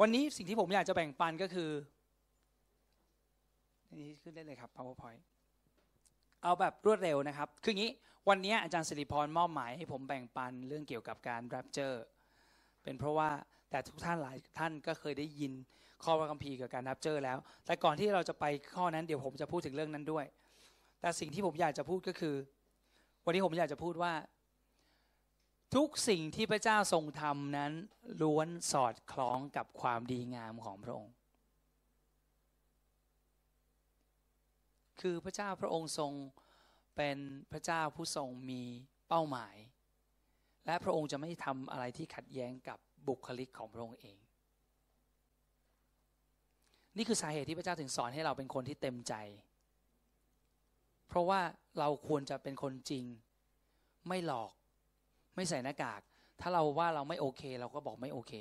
วันนี้สิ่งที่ผมอยากจะแบ่งปันก็คือนี่ขึ้นได้เลยครับ powerpoint เอาแบบรวดเร็วนะครับ คืออย่างนี้ วันนี้อาจารย์สิริพรมอบหมายให้ผมแบ่งปันเรื่องเกี่ยวกับการ rapture เป็นเพราะว่าแต่ทุกท่านหลายท่านก็เคยได้ยินข้อพระคัมภีร์เกี่ยวกับการ rapture แล้ว แต่ก่อนที่เราจะไปข้อนั้นเดี๋ยวผมจะพูดถึงเรื่องนั้นด้วย แต่สิ่งที่ผมอยากจะพูดก็คือ วันนี้ผมอยากจะพูดว่า ทุกสิ่งที่พระเจ้าทรงทำนั้น ล้วนสอดคล้องกับความดีงามของพระองค์ คือพระเจ้าพระองค์ทรงเป็นพระเจ้าผู้ทรงมีเป้าหมาย และพระองค์จะไม่ทำอะไรที่ขัดแย้งกับบุคลิกของพระองค์เอง นี่คือสาเหตุที่พระเจ้าถึงสอนให้เราเป็นคนที่เต็มใจ เพราะว่าเราควรจะเป็นคนจริง ไม่หลอก ไม่ใส่หน้ากาก ถ้าเราว่าเราไม่โอเค เราก็บอกไม่โอเค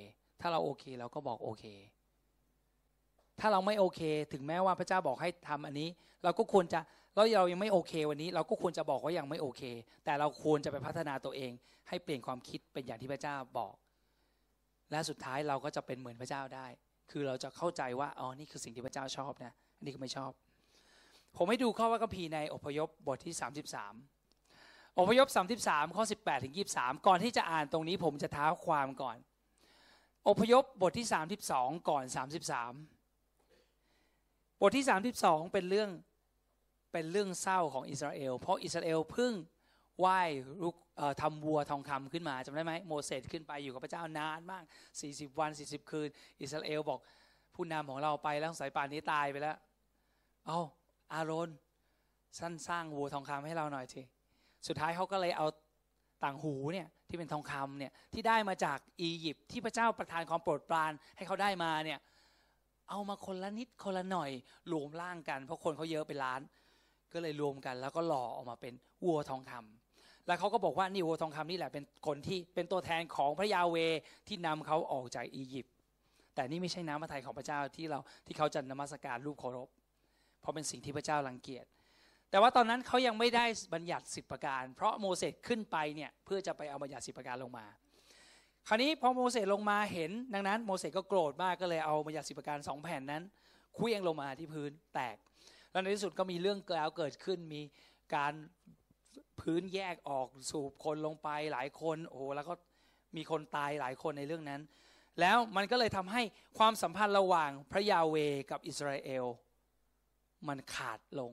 ถ้าเราโอเคเราก็บอกโอเค ถ้าเราไม่โอเค ถึงแม้ว่าพระเจ้าบอกให้ทำอันนี้ เราก็ควรจะแล้วเรายังไม่โอเค วันนี้ เราก็ควรจะบอกว่ายังไม่โอเค แต่เราควรจะไปพัฒนาตัวเอง ให้เปลี่ยนความคิดเป็นอย่างที่พระเจ้าบอก และสุดท้ายเราก็จะเป็นเหมือนพระเจ้าได้ คือเราจะเข้าใจว่าอ๋อนี่คือสิ่งที่พระเจ้าชอบนะอันนี้ก็ไม่ชอบ ผมให้ดูข้อว่ากัมพีในอพยพบทที่ 33 อพยพ 33 ข้อ 18 ถึง 23 ก่อนที่จะอ่านตรงนี้ผมจะท้าความก่อน อพยพบทที่ 32 ก่อน 33 บทที่ 32 เป็นเรื่องเป็นเรื่องเศร้าของอิสราเอล เพราะอิสราเอลเพิ่งไหว้ลูกทำวัวทองคำขึ้นมาจำได้ไหมโมเสสขึ้นไปอยู่กับพระเจ้านานมาก 40 วัน 40 คืน อิสราเอลบอกผู้นำของเราไปแล้วสายป่านนี้ตายไปแล้ว เอาอาโรนสั้นสร้างวัวทองคำให้เราหน่อยที สุดท้ายเขาก็เลยเอาต่างหูเนี่ยที่เป็นทองคำเนี่ยที่ได้มาจากอียิปต์ที่พระเจ้าประทานความโปรดปรานให้เขาได้มาเนี่ยเอามาคนละนิดคนละหน่อยรวมร่างกัน เพราะคนเขาเยอะเป็นล้าน ก็เลยรวมกัน แล้วก็หล่อออกมาเป็นวัวทองคำแล้วเขาก็บอกว่านี่วัวทองคำนี่แหละเป็นคนที่เป็นตัวแทนของพระยาเวที่นำเขาออกจากอียิปต์แต่นี่ไม่ใช่น้ำพระทัยของพระเจ้าที่เราที่เขาจะนมัสการรูปเคารพเพราะเป็นสิ่งที่พระเจ้ารังเกียจ แต่ว่าตอนนั้นเขายังไม่ได้บัญญัติสิบประการ เพราะโมเสสขึ้นไปเนี่ยเพื่อจะไปเอาบัญญัติสิบประการลงมา คราวนี้พอโมเสสลงมาเห็นดังนั้นโมเสสก็โกรธมากก็เลยเอาบัญญัติสิบประการสองแผ่นนั้นเคลื่องลงมาที่พื้นแตก แล้วในที่สุดก็มีเรื่องกล่าวเกิดขึ้นมีการพื้นแยกออกสูบคนลงไปหลายคนโอ้โหแล้วก็มีคนตายหลายคนในเรื่องนั้น แล้วมันก็เลยทำให้ความสัมพันธ์ระหว่างพระยาเวกับอิสราเอล มันขาดลง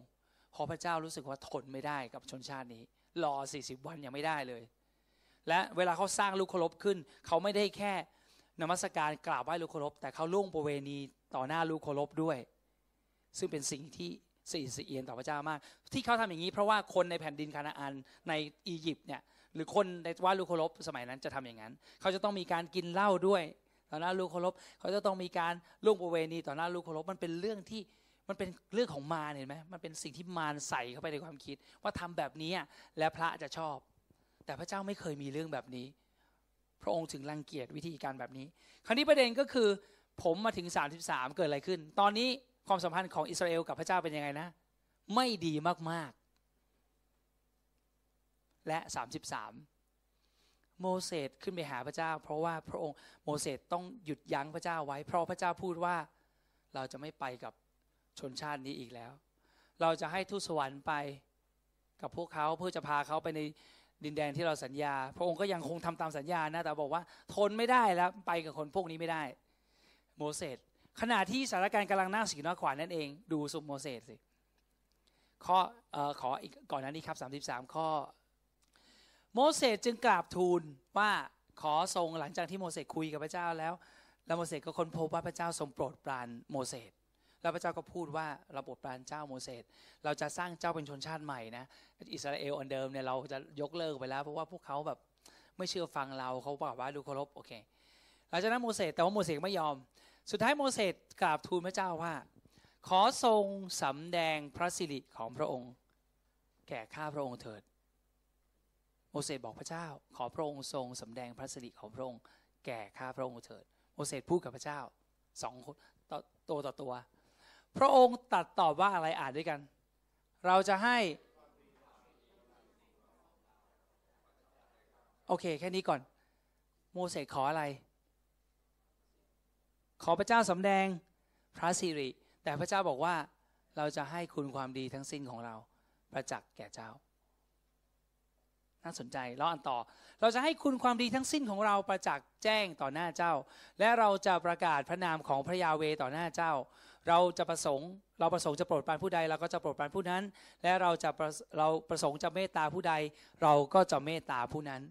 พราะพระเจ้ารู้สึกว่าทนไม่ได้กับชนชาตินี้ รอ 40 วันยังไม่ได้เลย และเวลาเขาสร้างลูกเคารพขึ้น เขาไม่ได้แค่นมัสการกราบไหว้ลูกเคารพแต่เขาล่วงประเวณีต่อหน้าลูกเคารพด้วย ซึ่งเป็นสิ่งที่สี่สเอียนต่อพระเจ้ามาก ที่เขาทำอย่างนี้เพราะว่าคนในแผ่นดินคานาอันในอียิปต์เนี่ยหรือคนในว่าลูกเคารพสมัยนั้นจะทำอย่างนั้น เขาจะต้องมีการกินเหล้าด้วยต่อหน้าลูกเคารพเขาจะต้องมีการล่วงประเวณีต่อหน้าลูกเคารพมันเป็นเรื่องที่ มันเป็นเรื่องของมารเห็นไหมมันเป็นสิ่งที่มารใส่เข้าไปในความคิด ว่าทำแบบนี้และพระจะชอบ แต่พระเจ้าไม่เคยมีเรื่องแบบนี้ พระองค์ถึงรังเกียจวิธีการแบบนี้ คราวนี้ประเด็นก็คือ ผมมาถึง 33 เกิดอะไรขึ้น ตอนนี้ความสัมพันธ์ของอิสราเอลกับพระเจ้าเป็นยังไงนะ ไม่ดีมากๆ และ 33 โมเสสขึ้นไปหาพระเจ้า เพราะว่าพระองค์โมเสสต้องหยุดยั้งพระเจ้าไว้ เพราะพระเจ้าพูดว่าเราจะไม่ไปกับ ชนชาตินี้อีกแล้ว เราจะให้ทูตสวรรค์ไปกับพวกเขาเพื่อจะพาเขาไปในดินแดนที่เราสัญญา พระองค์ก็ยังคงทำตามสัญญานะ แต่บอกว่าทนไม่ได้แล้วไปกับคนพวกนี้ไม่ได้ โมเสสขณะที่สถานการณ์กำลังน่าสีน้อขวานนั่นเอง ดูสุโมเสสสิข้อขออีกก่อนนั้นนี้ครับ 33 ข้อ โมเสสจึงกราบทูลว่าขอทรงหลังจากที่โมเสสคุยกับพระเจ้าแล้ว แล้วโมเสสก็ค้นพบว่าพระเจ้าทรงโปรดปรานโมเสส แล้วพระเจ้าก็พูดว่าเราโปรดปรานเจ้าโมเสสเราจะสร้างเจ้าเป็นชนชาติใหม่นะอิสราเอลอันเดิมเนี่ยเราจะยกเลิกไปแล้ว เพราะว่าพวกเขาแบบไม่เชื่อฟังเราเขาบอกว่าดูเคารพโอเคหลังจากนั้นโมเสสแต่ว่าโมเสสไม่ยอม สุดท้ายโมเสสกราบทูลพระเจ้าว่า ขอทรงสำแดงพระสิริของพระองค์ แก่ข้าพระองค์เถิด โมเสสบอกพระเจ้า ขอพระองค์ทรงสำแดงพระสิริของพระองค์ แก่ข้าพระองค์เถิด โมเสสพูดกับพระเจ้าสองคนตัวต่อตัว พระองค์ตัดตอบว่าอะไรอ่านด้วยกัน เราจะให้ โอเค แค่นี้ก่อน โมเสสขออะไร ขอพระเจ้าสำแดงพระสิริ แต่พระเจ้าบอกว่าเราจะให้คุณความดีทั้งสิ้นของเรา ประจักษ์แก่เจ้า น่าสนใจเราอ่านต่อ เราจะให้คุณความดีทั้งสิ้นของเราประจักษ์แจ้งต่อหน้าเจ้า และเราจะประกาศพระนามของพระยาเวต่อหน้าเจ้า เราจะประสงค์เราประสงค์จะโปรดปรานผู้ใดเราก็จะโปรดปรานผู้นั้น และเราจะเราประสงค์จะเมตตาผู้ใด เราก็จะเมตตาผู้นั้น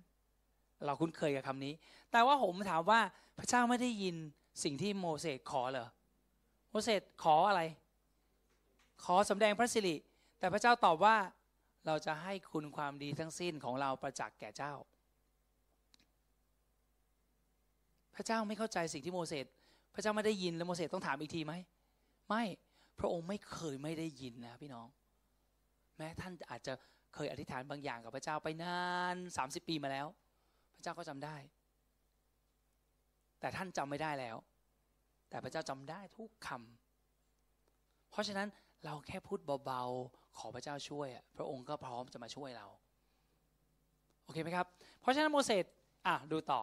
เราคุ้นเคยกับคำนี้ แต่ว่าผมถามว่าพระเจ้าไม่ได้ยินสิ่งที่โมเสสขอเหรอโมเสสขออะไร ขอสำแดงพระสิริ แต่พระเจ้าตอบว่าเราจะให้คุณความดีทั้งสิ้นของเราประจักษ์แก่เจ้า พระเจ้าไม่เข้าใจสิ่งที่โมเสสพระเจ้าไม่ได้ยินแล้วโมเสสต้องถามอีกทีไหม ไม่พระองค์ไม่เคยไม่ได้ยินนะพี่น้อง แม้ท่านอาจจะเคยอธิษฐานบางอย่างกับพระเจ้าไปนานสามสิบปีมาแล้ว พระเจ้าก็จำได้ แต่ท่านจำไม่ได้แล้ว แต่พระเจ้าจำได้ทุกคำเพราะฉะนั้นเราแค่พูดเบาๆขอพระเจ้าช่วย พระองค์ก็พร้อมจะมาช่วยเรา โอเคไหมครับ เพราะฉะนั้นโมเสสอะดูต่อ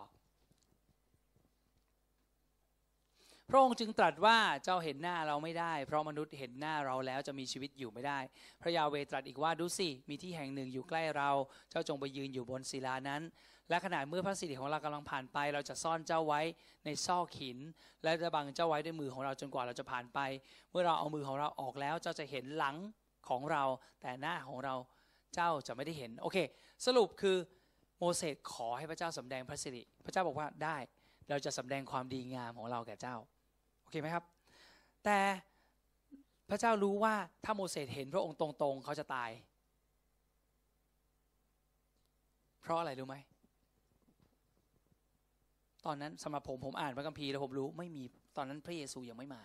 พระองค์จึงตรัสว่าเจ้าเห็นหน้าเราไม่ได้ เพราะมนุษย์เห็นหน้าเราแล้วจะมีชีวิตอยู่ไม่ได้ พระยาเวตรัสอีกว่าดูสิมีที่แห่งหนึ่งอยู่ใกล้เรา เจ้าจงไปยืนอยู่บนศิลานั้น และขณะเมื่อพระสิริของเรากำลังผ่านไป เราจะซ่อนเจ้าไว้ในซอกหิน และจะบังเจ้าไว้ด้วยมือของเราจนกว่าเราจะผ่านไป เมื่อเราเอามือของเราออกแล้ว เจ้าจะเห็นหลังของเรา แต่หน้าของเราเจ้าจะไม่ได้เห็นโอเค สรุปคือโมเสสขอให้พระเจ้าสำแดงพระสิริ พระเจ้าบอกว่าได้เราจะสำแดงความดีงามของเราแก่เจ้า เคไหมครับ แต่พระเจ้ารู้ว่าถ้าโมเสสเห็นพระองค์ตรงๆ เขาจะตาย เพราะอะไรรู้ไหม ตอนนั้นสำหรับผมผมอ่านพระคัมภีร์แล้วผมรู้ไม่มีตอนนั้นพระเยซูยังไม่มา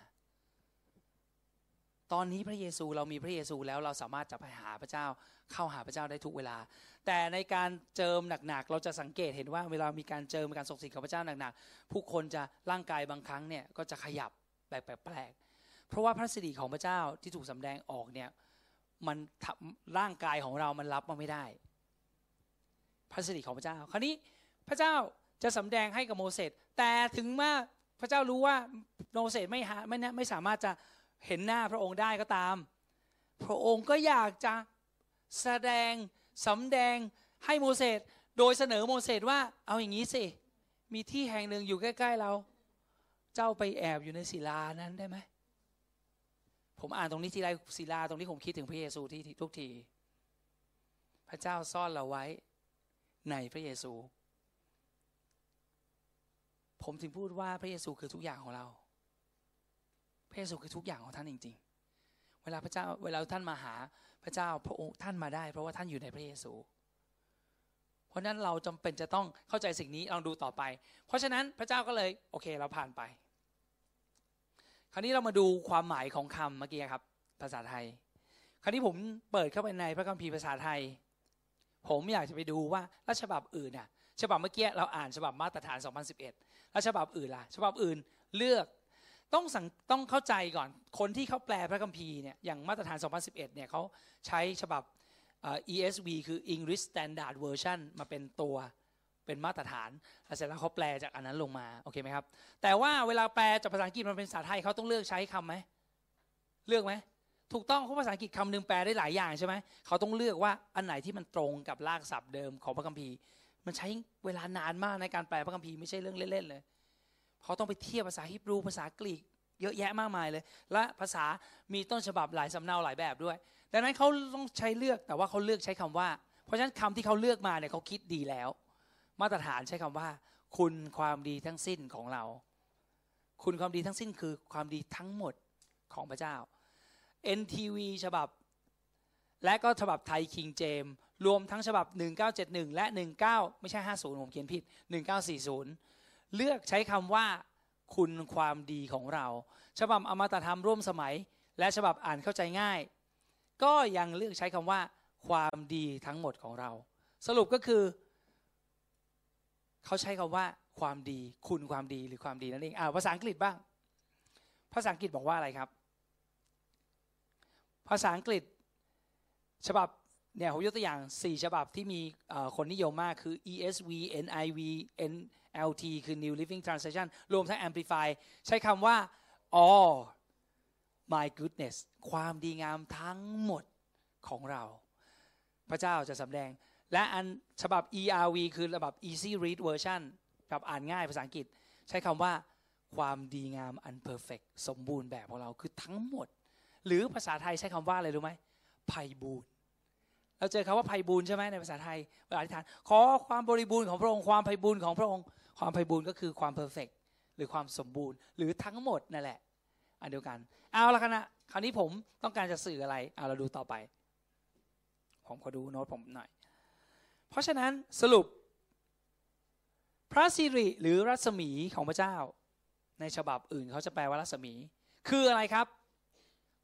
ตอนนี้พระเยซูเรามีพระเยซูแล้วเราสามารถจะไปหาพระเจ้าเข้าหาพระเจ้าได้ทุกเวลา แต่ในการเจิมหนักๆ เราจะสังเกตเห็นว่า เวลามีการเจิมการทรงสิทธิ์ของพระเจ้าหนักๆผู้คนจะร่างกายบางครั้งเนี่ยก็จะขยับ แบบแปลกๆเพราะว่าพระสิริของพระเจ้าที่ถูกสำแดงออกเนี่ยมันร่างกายของเรามันรับมาไม่ได้ พระสิริของพระเจ้า คราวนี้พระเจ้าจะสำแดงให้กับโมเสสแต่ถึงเมื่อพระเจ้ารู้ว่าโมเสสไม่หาไม่ไม่สามารถจะเห็นหน้าพระองค์ได้ก็ตาม พระองค์ก็อยากจะแสดงสำแดงให้โมเสสโดยเสนอโมเสสว่าเอาอย่างนี้สิ มีที่แห่งหนึ่งอยู่ใกล้ ๆ เรา เจ้าไปแอบอยู่ในศิลานั้นได้ไหม ผมอ่านตรงนี้ทีไรศิลาตรงนี้ผมคิดถึงพระเยซูที่ทุกที พระเจ้าซ่อนเราไว้ในพระเยซู ผมถึงพูดว่าพระเยซูคือทุกอย่างของเรา พระเยซูคือทุกอย่างของท่านจริง ๆ เวลาพระเจ้าเวลาท่านมาหาพระเจ้าพระองค์ท่านมาได้ เพราะว่าท่านอยู่ในพระเยซู เพราะนั้นเราจำเป็นจะต้องเข้าใจสิ่งนี้ลองดูต่อไป เพราะฉะนั้นพระเจ้าก็เลยโอเคเราผ่านไป คราวนี้เรามาดูความหมายของคำเมื่อกี้ครับ ภาษาไทย คราวนี้ผมเปิดเข้าไปในพระคัมภีร์ภาษาไทย ผมอยากจะไปดูว่ารัชฉบับอื่นอะฉบับเมื่อกี้เราอ่านฉบับมาตรฐาน 2011 แล้วฉบับอื่นล่ะ ฉบับอื่นเลือกต้องสังต้องเข้าใจก่อนคนที่เขาแปลพระคัมภีร์เนี่ยอย่างมาตรฐาน 2011 เนี่ยเขาใช้ฉบับ ESV คือ English Standard Version มาเป็นตัวเป็นมาตรฐานแล้วเสร็จแล้วเขาแปลจากอันนั้นลงมาโอเคไหมครับ แต่ว่าเวลาแปลจากภาษาอังกฤษมันเป็นภาษาไทยเขาต้องเลือกใช้คำไหมเลือกไหมถูกต้องเพราะภาษาอังกฤษคำหนึ่งแปลได้หลายอย่างใช่ไหมเขาต้องเลือกว่าอันไหนที่มันตรงกับรากศัพท์เดิมของพระคัมภีร์ มันใช้เวลานานมากในการแปลพระคัมภีร์ไม่ใช่เรื่องเล่นๆเลยเขาต้องไปเทียบภาษาฮิบรูภาษากรีก เยอะแยะมากมายเลย และภาษามีต้นฉบับหลายสำเนาหลายแบบด้วย ดังนั้นเขาต้องใช้เลือกแต่ว่าเขาเลือกใช้คำว่า เพราะฉะนั้นคำที่เขาเลือกมาเนี่ยเขาคิดดีแล้ว มาตรฐานใช้คำว่า คุณความดีทั้งสิ้นของเรา คุณความดีทั้งสิ้นคือความดีทั้งหมดของพระเจ้า NTV ฉบับ และก็ฉบับไทยคิงเจมรวมทั้งฉบับ 1971 และ 19 ไม่ใช่ 50 ผมเขียนผิด 1940 เลือกใช้คำว่า คุณความดีของเรา ฉบับอมตะธรรมร่วมสมัย และฉบับอ่านเข้าใจง่าย ก็ยังเลือกใช้คำว่า ความดีทั้งหมดของเรา สรุปก็คือ เขาใช้คำว่า ความดีคุณความดีหรือความดีนั่นเองอ่าภาษาอังกฤษบ้าง ภาษาอังกฤษบอกว่าอะไรครับ ภาษาอังกฤษ ฉบับ เนี่ยผมยกตัวอย่าง 4 ฉบับที่มีคนนิยมมากคือ ESV NIV NLT คือ New Living Translation รวมทั้ง Amplify ใช้คำว่า all my goodness ความดีงามทั้งหมดของเรา พระเจ้าจะสำแดง และอันฉบับ ERV คือฉบับ Easy Read Version แบบอ่านง่ายภาษาอังกฤษ ใช้คำว่า ความดีงามอัน perfect สมบูรณ์แบบของเราคือทั้งหมด หรือภาษาไทยใช้คำว่าอะไรรู้ไหมไพบูรณ์ เราเจอคำว่าไพบูรณ์ใช่ไหมในภาษาไทยเวลาอธิษฐานขอความบริบูรณ์ของพระองค์ความไพบูรณ์ของพระองค์ความไพบูรณ์ก็คือความ perfectหรือความสมบูรณ์ หรือทั้งหมดนั่นแหละ อันเดียวกัน เอาละกันนะคราวนี้ผมต้องการจะสื่ออะไรเอาเราดูต่อไป ผมขอดูโน้ตผมหน่อย เพราะฉะนั้นสรุป พระสิริหรือรัศมีของพระเจ้า ในฉบับอื่นเขาจะแปลว่ารัศมี คืออะไรครับ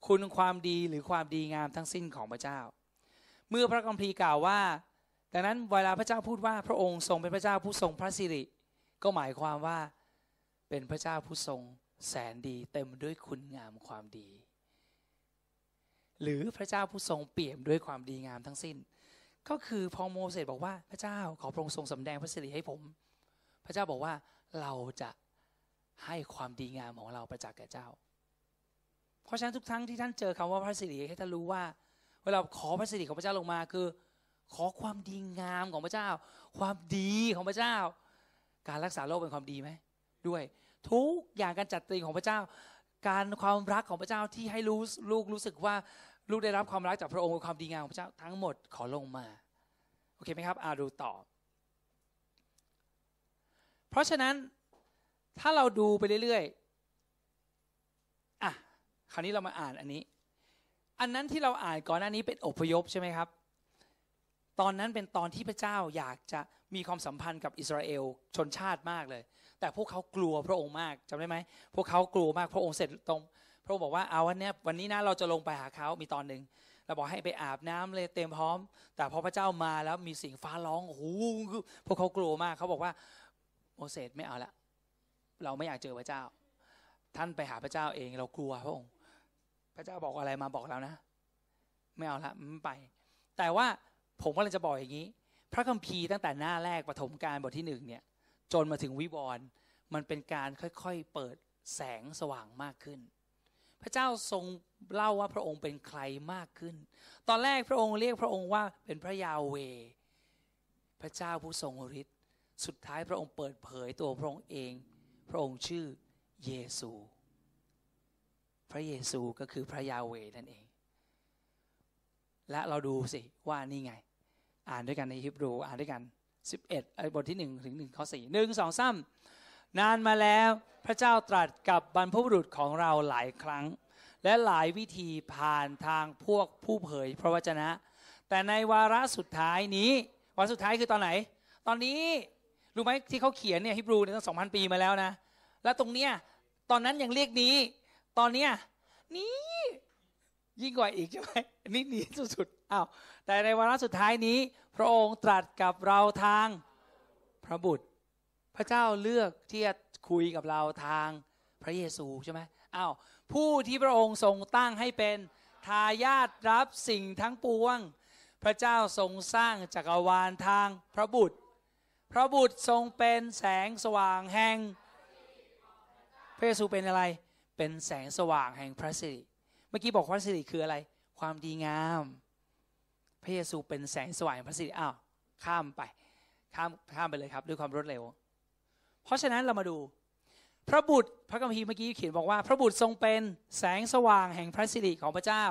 คุณความดีหรือความดีงามทั้งสิ้นของพระเจ้า เมื่อพระคัมภีร์กล่าวว่า ดังนั้นเวลาพระเจ้าพูดว่าพระองค์ทรงเป็นพระเจ้าผู้ทรงพระสิริ ก็หมายความว่าเป็นพระเจ้าผู้ทรงแสนดีเต็มด้วยคุณงามความดี หรือพระเจ้าผู้ทรงเปี่ยมด้วยความดีงามทั้งสิ้น ก็คือพอโมเสสบอกว่าพระเจ้าขอพระองค์ทรงสำแดงพระสิริให้ผม พระเจ้าบอกว่าเราจะให้ความดีงามของเราประจักษ์แก่เจ้า เพราะฉะนั้นทุกครั้งที่ท่านเจอคำว่าพระสิริให้ท่านรู้ว่า เวลาขอพระสิริของพระเจ้าลงมาคือ ขอความดีงามของพระเจ้า ความดีของพระเจ้า การรักษาโรคเป็นความดีไหมด้วย ทุกอย่างการจัดเตรียมของพระเจ้า การความรักของพระเจ้าที่ให้รู้ลูกรู้สึกว่าลูกได้รับความรักจากพระองค์ความดีงามของพระเจ้าทั้งหมดขอลงมาโอเคไหมครับอาดูต่อ เพราะฉะนั้นถ้าเราดูไปเรื่อยๆอะคราวนี้เรามาอ่านอันนี้ อันนั้นที่เราอ่านก่อนหน้านี้เป็นอพยพใช่ไหมครับ ตอนนั้นเป็นตอนที่พระเจ้าอยากจะมีความสัมพันธ์กับอิสราเอลชนชาติมากเลย แต่พวกเขากลัวพระองค์มากจำได้ไหมพวกเขากลัวมากพระองค์เสร็จตรง พระองค์บอกว่าเอาวันนี้วันนี้นะเราจะลงไปหาเขามีตอนหนึ่งเราบอกให้ไปอาบน้ำเลยเต็มพร้อม แต่พอพระเจ้ามาแล้วมีเสียงฟ้าร้องโอ้โหพวกเขากลัวมากเขาบอกว่าโมเสสไม่เอาละเราไม่อยากเจอพระเจ้า ท่านไปหาพระเจ้าเองเรากลัวพระองค์ พระเจ้าบอกอะไรมาบอกเรานะ ไม่เอาละไม่ไป แต่ว่าผมก็เลยจะบอกอย่างนี้ พระคัมภีร์ตั้งแต่หน้าแรกปฐมกาลบทที่หนึ่งเนี่ย จนมาถึงวิวรณ์มันเป็นการค่อยๆเปิดแสงสว่างมากขึ้น พระเจ้าทรงเล่าว่าพระองค์เป็นใครมากขึ้น ตอนแรกพระองค์เรียกพระองค์ว่าเป็นพระยาเว พระเจ้าผู้ทรงฤทธิ์สุดท้ายพระองค์เปิดเผยตัวพระองค์เอง พระองค์ชื่อเยซู ระเยซูก็คือพระยาเวนั่นเอง และเราดูสิว่านี่ไง อ่านด้วยกันในฮิบรูอ่านด้วยกัน 11บทที่1ถึง1ข้อ4 1 2 3 นานมาแล้วพระเจ้าตรัสกับบรรพบุรุษของเราหลายครั้ง และหลายวิธีผ่านทางพวกผู้เผยพระวจนะ แต่ในวาระสุดท้ายนี้วาระสุดท้ายคือตอนไหน ตอนนี้รู้ไหมที่เขาเขียนเนี่ยฮิบรูเนี่ยตั้งสองพันปีมาแล้วนะ แล้วตรงเนี้ยตอนนั้นยังเรียกนี้ ตอนเนี้ยนี้ยิ่งกว่าอีกใช่ไหมนี่หนีสุดๆอ้าวแต่ในวาระสุดท้ายนี้ พระองค์ตรัสกับเราทางพระบุตร พระเจ้าเลือกที่จะคุยกับเราทางพระเยซูใช่ไหมอ้าวผู้ที่พระองค์ทรงตั้งให้เป็นทายาทรับสิ่งทั้งปวง พระเจ้าทรงสร้างจักรวาลทางพระบุตร พระบุตรทรงเป็นแสงสว่างแห่งพระเยซูเป็นอะไร เป็นแสงสว่างแห่งพระสิริเมื่อกี้บอกพระสิริคืออะไร ความดีงาม พระเยซูเป็นแสงสว่างแห่งพระสิริอ้าวข้ามไปข้ามข้ามไปเลยครับ ด้วยความรวดเร็ว เพราะฉะนั้นเรามาดู พระบุตรพระคัมภีร์เมื่อกี้เขียนบอกว่า พระบุตรทรงเป็นแสงสว่างแห่งพระสิริของพระเจ้า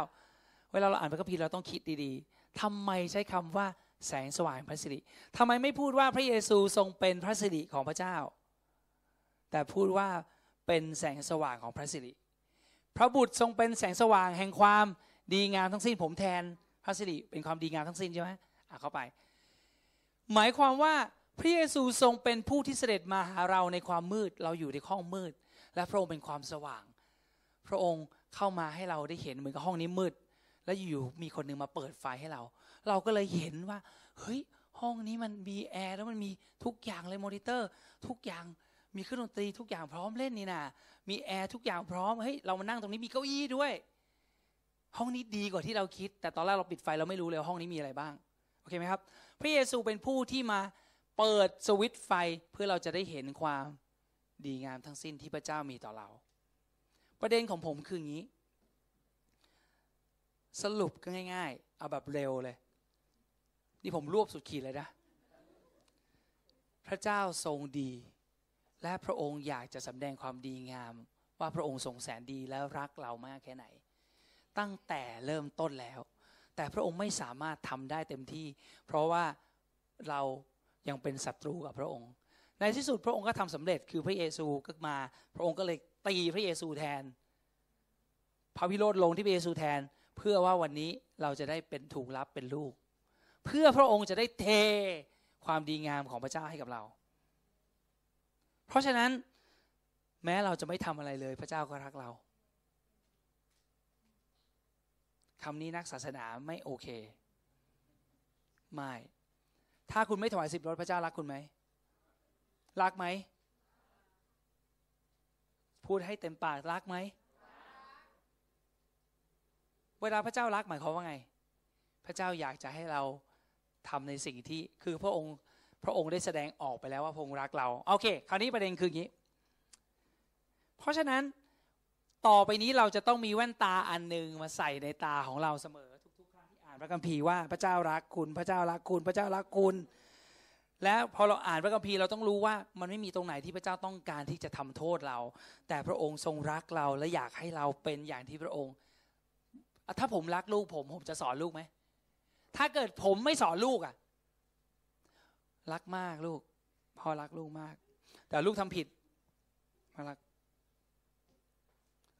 เวลาเราอ่านพระคัมภีร์เราต้องคิดดีๆทำไมใช้คำว่าแสงสว่างแห่งพระสิริทำไมไม่พูดว่าพระเยซูทรงเป็นพระสิริของพระเจ้า แต่พูดว่า เป็นแสงสว่างของพระสิริ พระบุตรทรงเป็นแสงสว่างแห่งความดีงามทั้งสิ้น ผมแทนพระสิริเป็นความดีงามทั้งสิ้นใช่ไหมอะเข้าไป หมายความว่าพระเยซูทรงเป็นผู้ที่เสด็จมาหาเราในความมืด เราอยู่ในห้องมืด และพระองค์เป็นความสว่าง พระองค์เข้ามาให้เราได้เห็นเหมือนกับห้องนี้มืด แล้วอยู่มีคนหนึ่งมาเปิดไฟให้เรา เราก็เลยเห็นว่า เฮ้ย ห้องนี้มันมีแอร์แล้วมันมีทุกอย่างเลยมอนิเตอร์ ทุกอย่าง มีเครื่องดนตรีทุกอย่างพร้อมเล่นนี่นะมีแอร์ทุกอย่างพร้อมเฮ้ยเรามานั่งตรงนี้มีเก้าอี้ด้วย ห้องนี้ดีกว่าที่เราคิด แต่ตอนแรกเราปิดไฟเราไม่รู้เลยว่าห้องนี้มีอะไรบ้างโอเคไหมครับ พระเยซูเป็นผู้ที่มาเปิดสวิตไฟเพื่อเราจะได้เห็นความดีงามทั้งสิ้นที่พระเจ้ามีต่อเรา ประเด็นของผมคืออย่างนี้ สรุปก็ง่าย ๆ เอาแบบเร็วเลย นี่ผมรวบสุดขีดเลยนะ พระเจ้าทรงดี และพระองค์อยากจะสำแดงความดีงาม ว่าพระองค์ทรงแสนดีและรักเรามากแค่ไหน ตั้งแต่เริ่มต้นแล้ว แต่พระองค์ไม่สามารถทำได้เต็มที่ เพราะว่าเรายังเป็นศัตรูกับพระองค์ ในที่สุดพระองค์ก็ทำสำเร็จคือพระเยซูก็มา พระองค์ก็เลยตีพระเยซูแทน พระวิโรธลงที่พระเยซูแทน เพื่อว่าวันนี้เราจะได้เป็นถูกรับเป็นลูก เพื่อพระองค์จะได้เทความดีงามของพระเจ้าให้กับเรา เพราะฉะนั้นแม้เราจะไม่ทำอะไรเลย พระเจ้าก็รักเราคำนี้นักศาสนาไม่โอเค ไม่ ถ้าคุณไม่ถวายสิบรถพระเจ้ารักคุณไหม รักไหม พูดให้เต็มปากรักไหม เวลาพระเจ้ารักหมายความว่าไง พระเจ้าอยากจะให้เราทำในสิ่งที่คือพระองค์ พระองค์ได้แสดงออกไปแล้วว่าพระองค์รักเรา โอเค คราวนี้ประเด็นคืออย่างนี้ เพราะฉะนั้นต่อไปนี้เราจะต้องมีแว่นตาอันหนึ่งมาใส่ในตาของเราเสมอ ทุกๆครั้งที่อ่านพระคัมภีร์ว่าพระเจ้ารักคุณ พระเจ้ารักคุณ พระเจ้ารักคุณ และพอเราอ่านพระคัมภีร์เราต้องรู้ว่ามันไม่มีตรงไหนที่พระเจ้าต้องการที่จะทำโทษเรา แต่พระองค์ทรงรักเราและอยากให้เราเป็นอย่างที่พระองค์ ถ้าผมรักลูกผมผมจะสอนลูกไหมถ้าเกิดผมไม่สอนลูกอะ รักมากลูกพ่อรักลูกมาก แต่ลูกทำผิดมารัก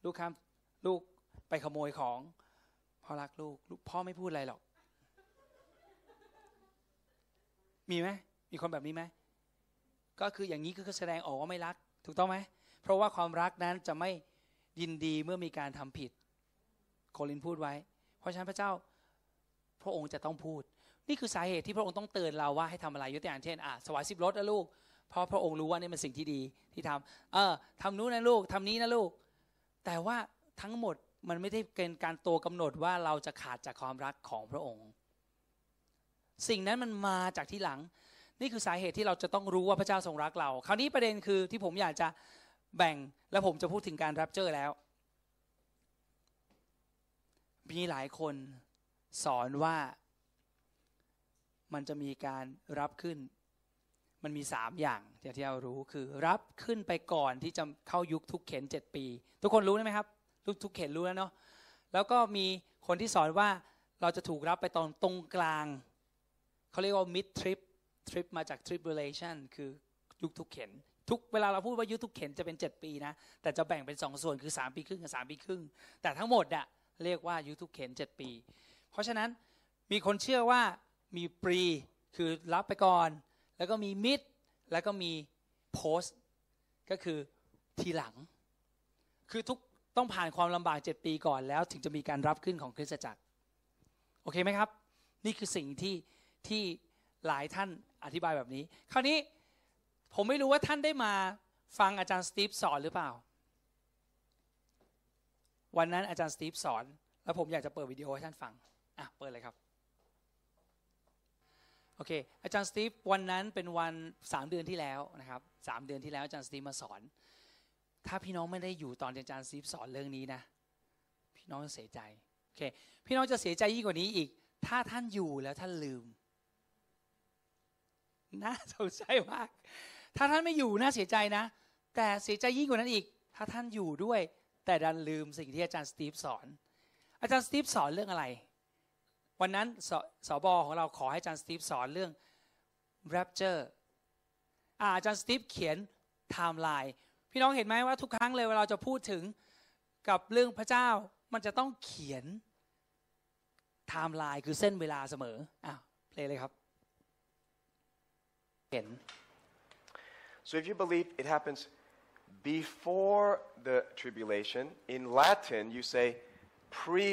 ลูกครับลูกไปขโมยของพ่อรักลูกลูกพ่อไม่พูดอะไรหรอก มีไหมมีคนแบบนี้ไหมก็คืออย่างนี้ก็คือแสดงออกว่าไม่รัก ถูกต้องไหมเพราะว่าความรักนั้นจะไม่ยินดีเมื่อมีการทำผิด โคลินพูดไว้ เพราะฉะนั้นพระเจ้า พระองค์จะต้องพูด นี่คือสาเหตุที่พระองค์ต้องเตือนเราว่าให้ทำอะไรยกตัวอย่างเช่นอะสวายสิบรถนะลูกเพราะพระองค์รู้ว่านี่เป็นสิ่งที่ดีที่ทำเออทำนู้นนะลูกทำนี้นะลูก แต่ว่าทั้งหมดมันไม่ได้เป็นการตัวกำหนดว่าเราจะขาดจากความรักของพระองค์ สิ่งนั้นมันมาจากที่หลัง นี่คือสาเหตุที่เราจะต้องรู้ว่าพระเจ้าทรงรักเรา คราวนี้ประเด็นคือที่ผมอยากจะแบ่งและผมจะพูดถึงการรับเจอแล้ว มีหลายคนสอนว่า มันจะมีการรับขึ้น มันมีสามอย่างที่เรารู้คือรับขึ้นไปก่อนที่จะเข้ายุคทุกเข็นเจ็ดปี ทุกคนรู้ไหมครับทุกทุกเขตรู้แล้วเนาะแล้วก็มีคนที่สอนว่าเราจะถูกรับไปตอนตรงกลางเขาเรียกว่า mid trip trip มาจาก tribulation คือยุคทุกเข็นทุกเวลาเราพูดว่ายุคทุกเข็นจะเป็น 7 ปีนะ แต่จะแบ่งเป็น2ส่วนคือ 3 ปีครึ่งกับ3ปีครึ่ง แต่ทั้งหมดอะเรียกว่ายุคทุกเข็น7 ปี เพราะฉะนั้นมีคนเชื่อว่า มีปรีคือรับไปก่อน แล้วก็มีมิดแล้วก็มีโพสก็คือทีหลัง คือทุกต้องผ่านความลำบากเจ็ดปีก่อนแล้ว ถึงจะมีการรับขึ้นของคริสตจักร โอเคไหมครับ นี่คือสิ่งที่ที่หลายท่านอธิบายแบบนี้ คราวนี้ผมไม่รู้ว่าท่านได้มาฟังอาจารย์สตีฟสอนหรือเปล่า วันนั้นอาจารย์สตีฟสอน แล้วผมอยากจะเปิดวิดีโอให้ท่านฟัง อะ เปิดเลยครับ โอเคอาจารย์สตีฟวันนั้นเป็นวันสามเดือนที่แล้วนะครับสามเดือนที่แล้วอาจารย์สตีฟมาสอน ถ้าพี่น้องไม่ได้อยู่ตอนอาจารย์สตีฟสอนเรื่องนี้นะ พี่น้องจะเสียใจโอเคพี่น้องจะเสียใจยิ่งกว่านี้อีก ถ้าท่านอยู่แล้วท่านลืมน่าสงสารมากถ้าท่านไม่อยู่น่าเสียใจนะ แต่เสียใจยิ่งกว่านั้นอีก ถ้าท่านอยู่ด้วย แต่ดันลืมสิ่งที่อาจารย์สตีฟสอน อาจารย์สตีฟสอนเรื่องอะไร วันนั้นสสบของเราขอให้อาจารย์สตีฟสอนเรื่อง rapture อาจารย์สตีฟเขียนไทม์ไลน์พี่น้องเห็นไหมว่าทุกครั้งเลยเวลาเราจะพูดถึงกับเรื่องพระเจ้ามันจะต้องเขียนไทม์ไลน์คือเส้นเวลาเสมออะ play เลยครับเห็น so if you believe it happens before the tribulation in Latin you say pre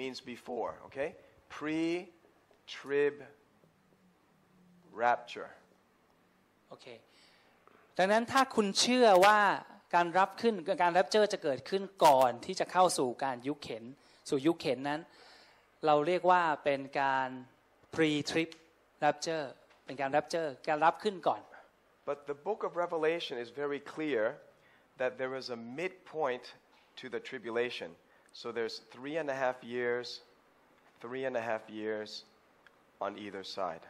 means before okay pre trib rapture โอเคดังนั้นถ้าคุณเชื่อว่าการรับขึ้นการรับเจอจะเกิดขึ้นก่อนที่จะเข้าสู่การยุคเข็น สู่ยุคเข็นนั้น เราเรียกว่าเป็นการ pre trip rapture เป็นการ rapture การรับขึ้นก่อน But the book of Revelation is very clear that there is a midpoint to the tribulation. So there's three and a half years, three and a half years on either side.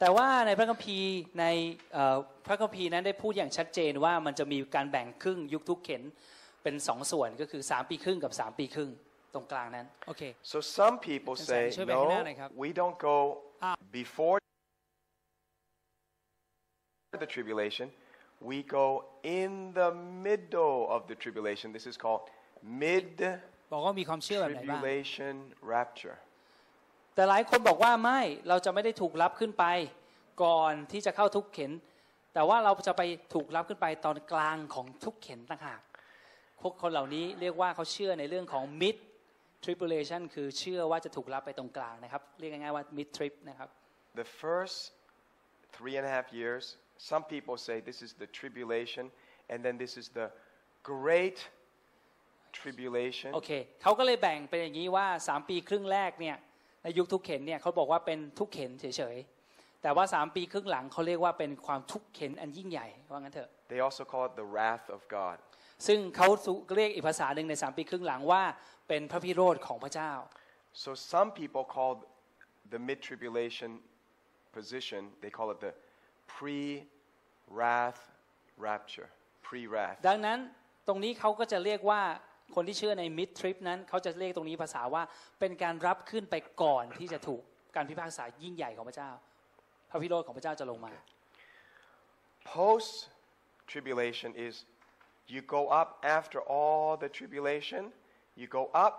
แต่ว่าในพระคัมภีร์ในเอ่อพระคัมภีร์นั้นได้พูดอย่างชัดเจนว่ามันจะมีการแบ่งครึ่งยุคทุกเข็นเป็นสองส่วนก็คือ 3 ปีครึ่งกับ 3 ปีครึ่งตรงกลางนั้น โอเค So some people Yes, say, sir. Show me back no, now, like, we don't go Ah. before the tribulation. We go in the middle of the tribulation. This is called mid บอกว่ามีความเชื่อแบบไหนบ้าง tribulation rapture. แต่หลายคนบอกว่าไม่เราจะไม่ได้ถูกรับขึ้นไป ก่อนที่จะเข้าทุกเข็น แต่ว่าเราจะไปถูกรับขึ้นไปตอนกลางของทุกเข็นต่างหากพวกคนเหล่านี้เรียกว่าเขาเชื่อในเรื่องของ mid tribulation คือเชื่อว่าจะถูกรับไปตรงกลางนะครับ เรียกง่ายๆว่า mid trip นะครับ The first three and a half years, some people say this is the tribulation, and then this is the great tribulation. โอเคเขาก็เลยแบ่งเป็นอย่างนี้ว่า 3 ปีครึ่งแรกเนี่ย ในยุคทุกเข็นเนี่ยเขาบอกว่าเป็นทุกเข็นเฉยๆ แต่ว่า3ปีครึ่งหลังเขาเรียกว่าเป็นความทุกเข็นอันยิ่งใหญ่ว่างั้นเถอะ They also call it the wrath of God. ซึ่งเขาเรียกอีกภาษาหนึ่งใน3ปีครึ่งหลังว่าเป็นพระพิโรธของพระเจ้า So some people call the mid tribulation position, they call it the pre wrath rapture. Pre wrath. ดังนั้นตรงนี้เขาก็จะเรียกว่า คนที่เชื่อในมิดทริปนั้นเขาจะเรียกตรงนี้ภาษาว่าเป็นการรับขึ้นไปก่อนที่จะถูกการพิพากษายิ่งใหญ่ของพระเจ้า พระพิโรธของพระเจ้าจะลงมา Post tribulation is you go up after all the tribulation, you go up,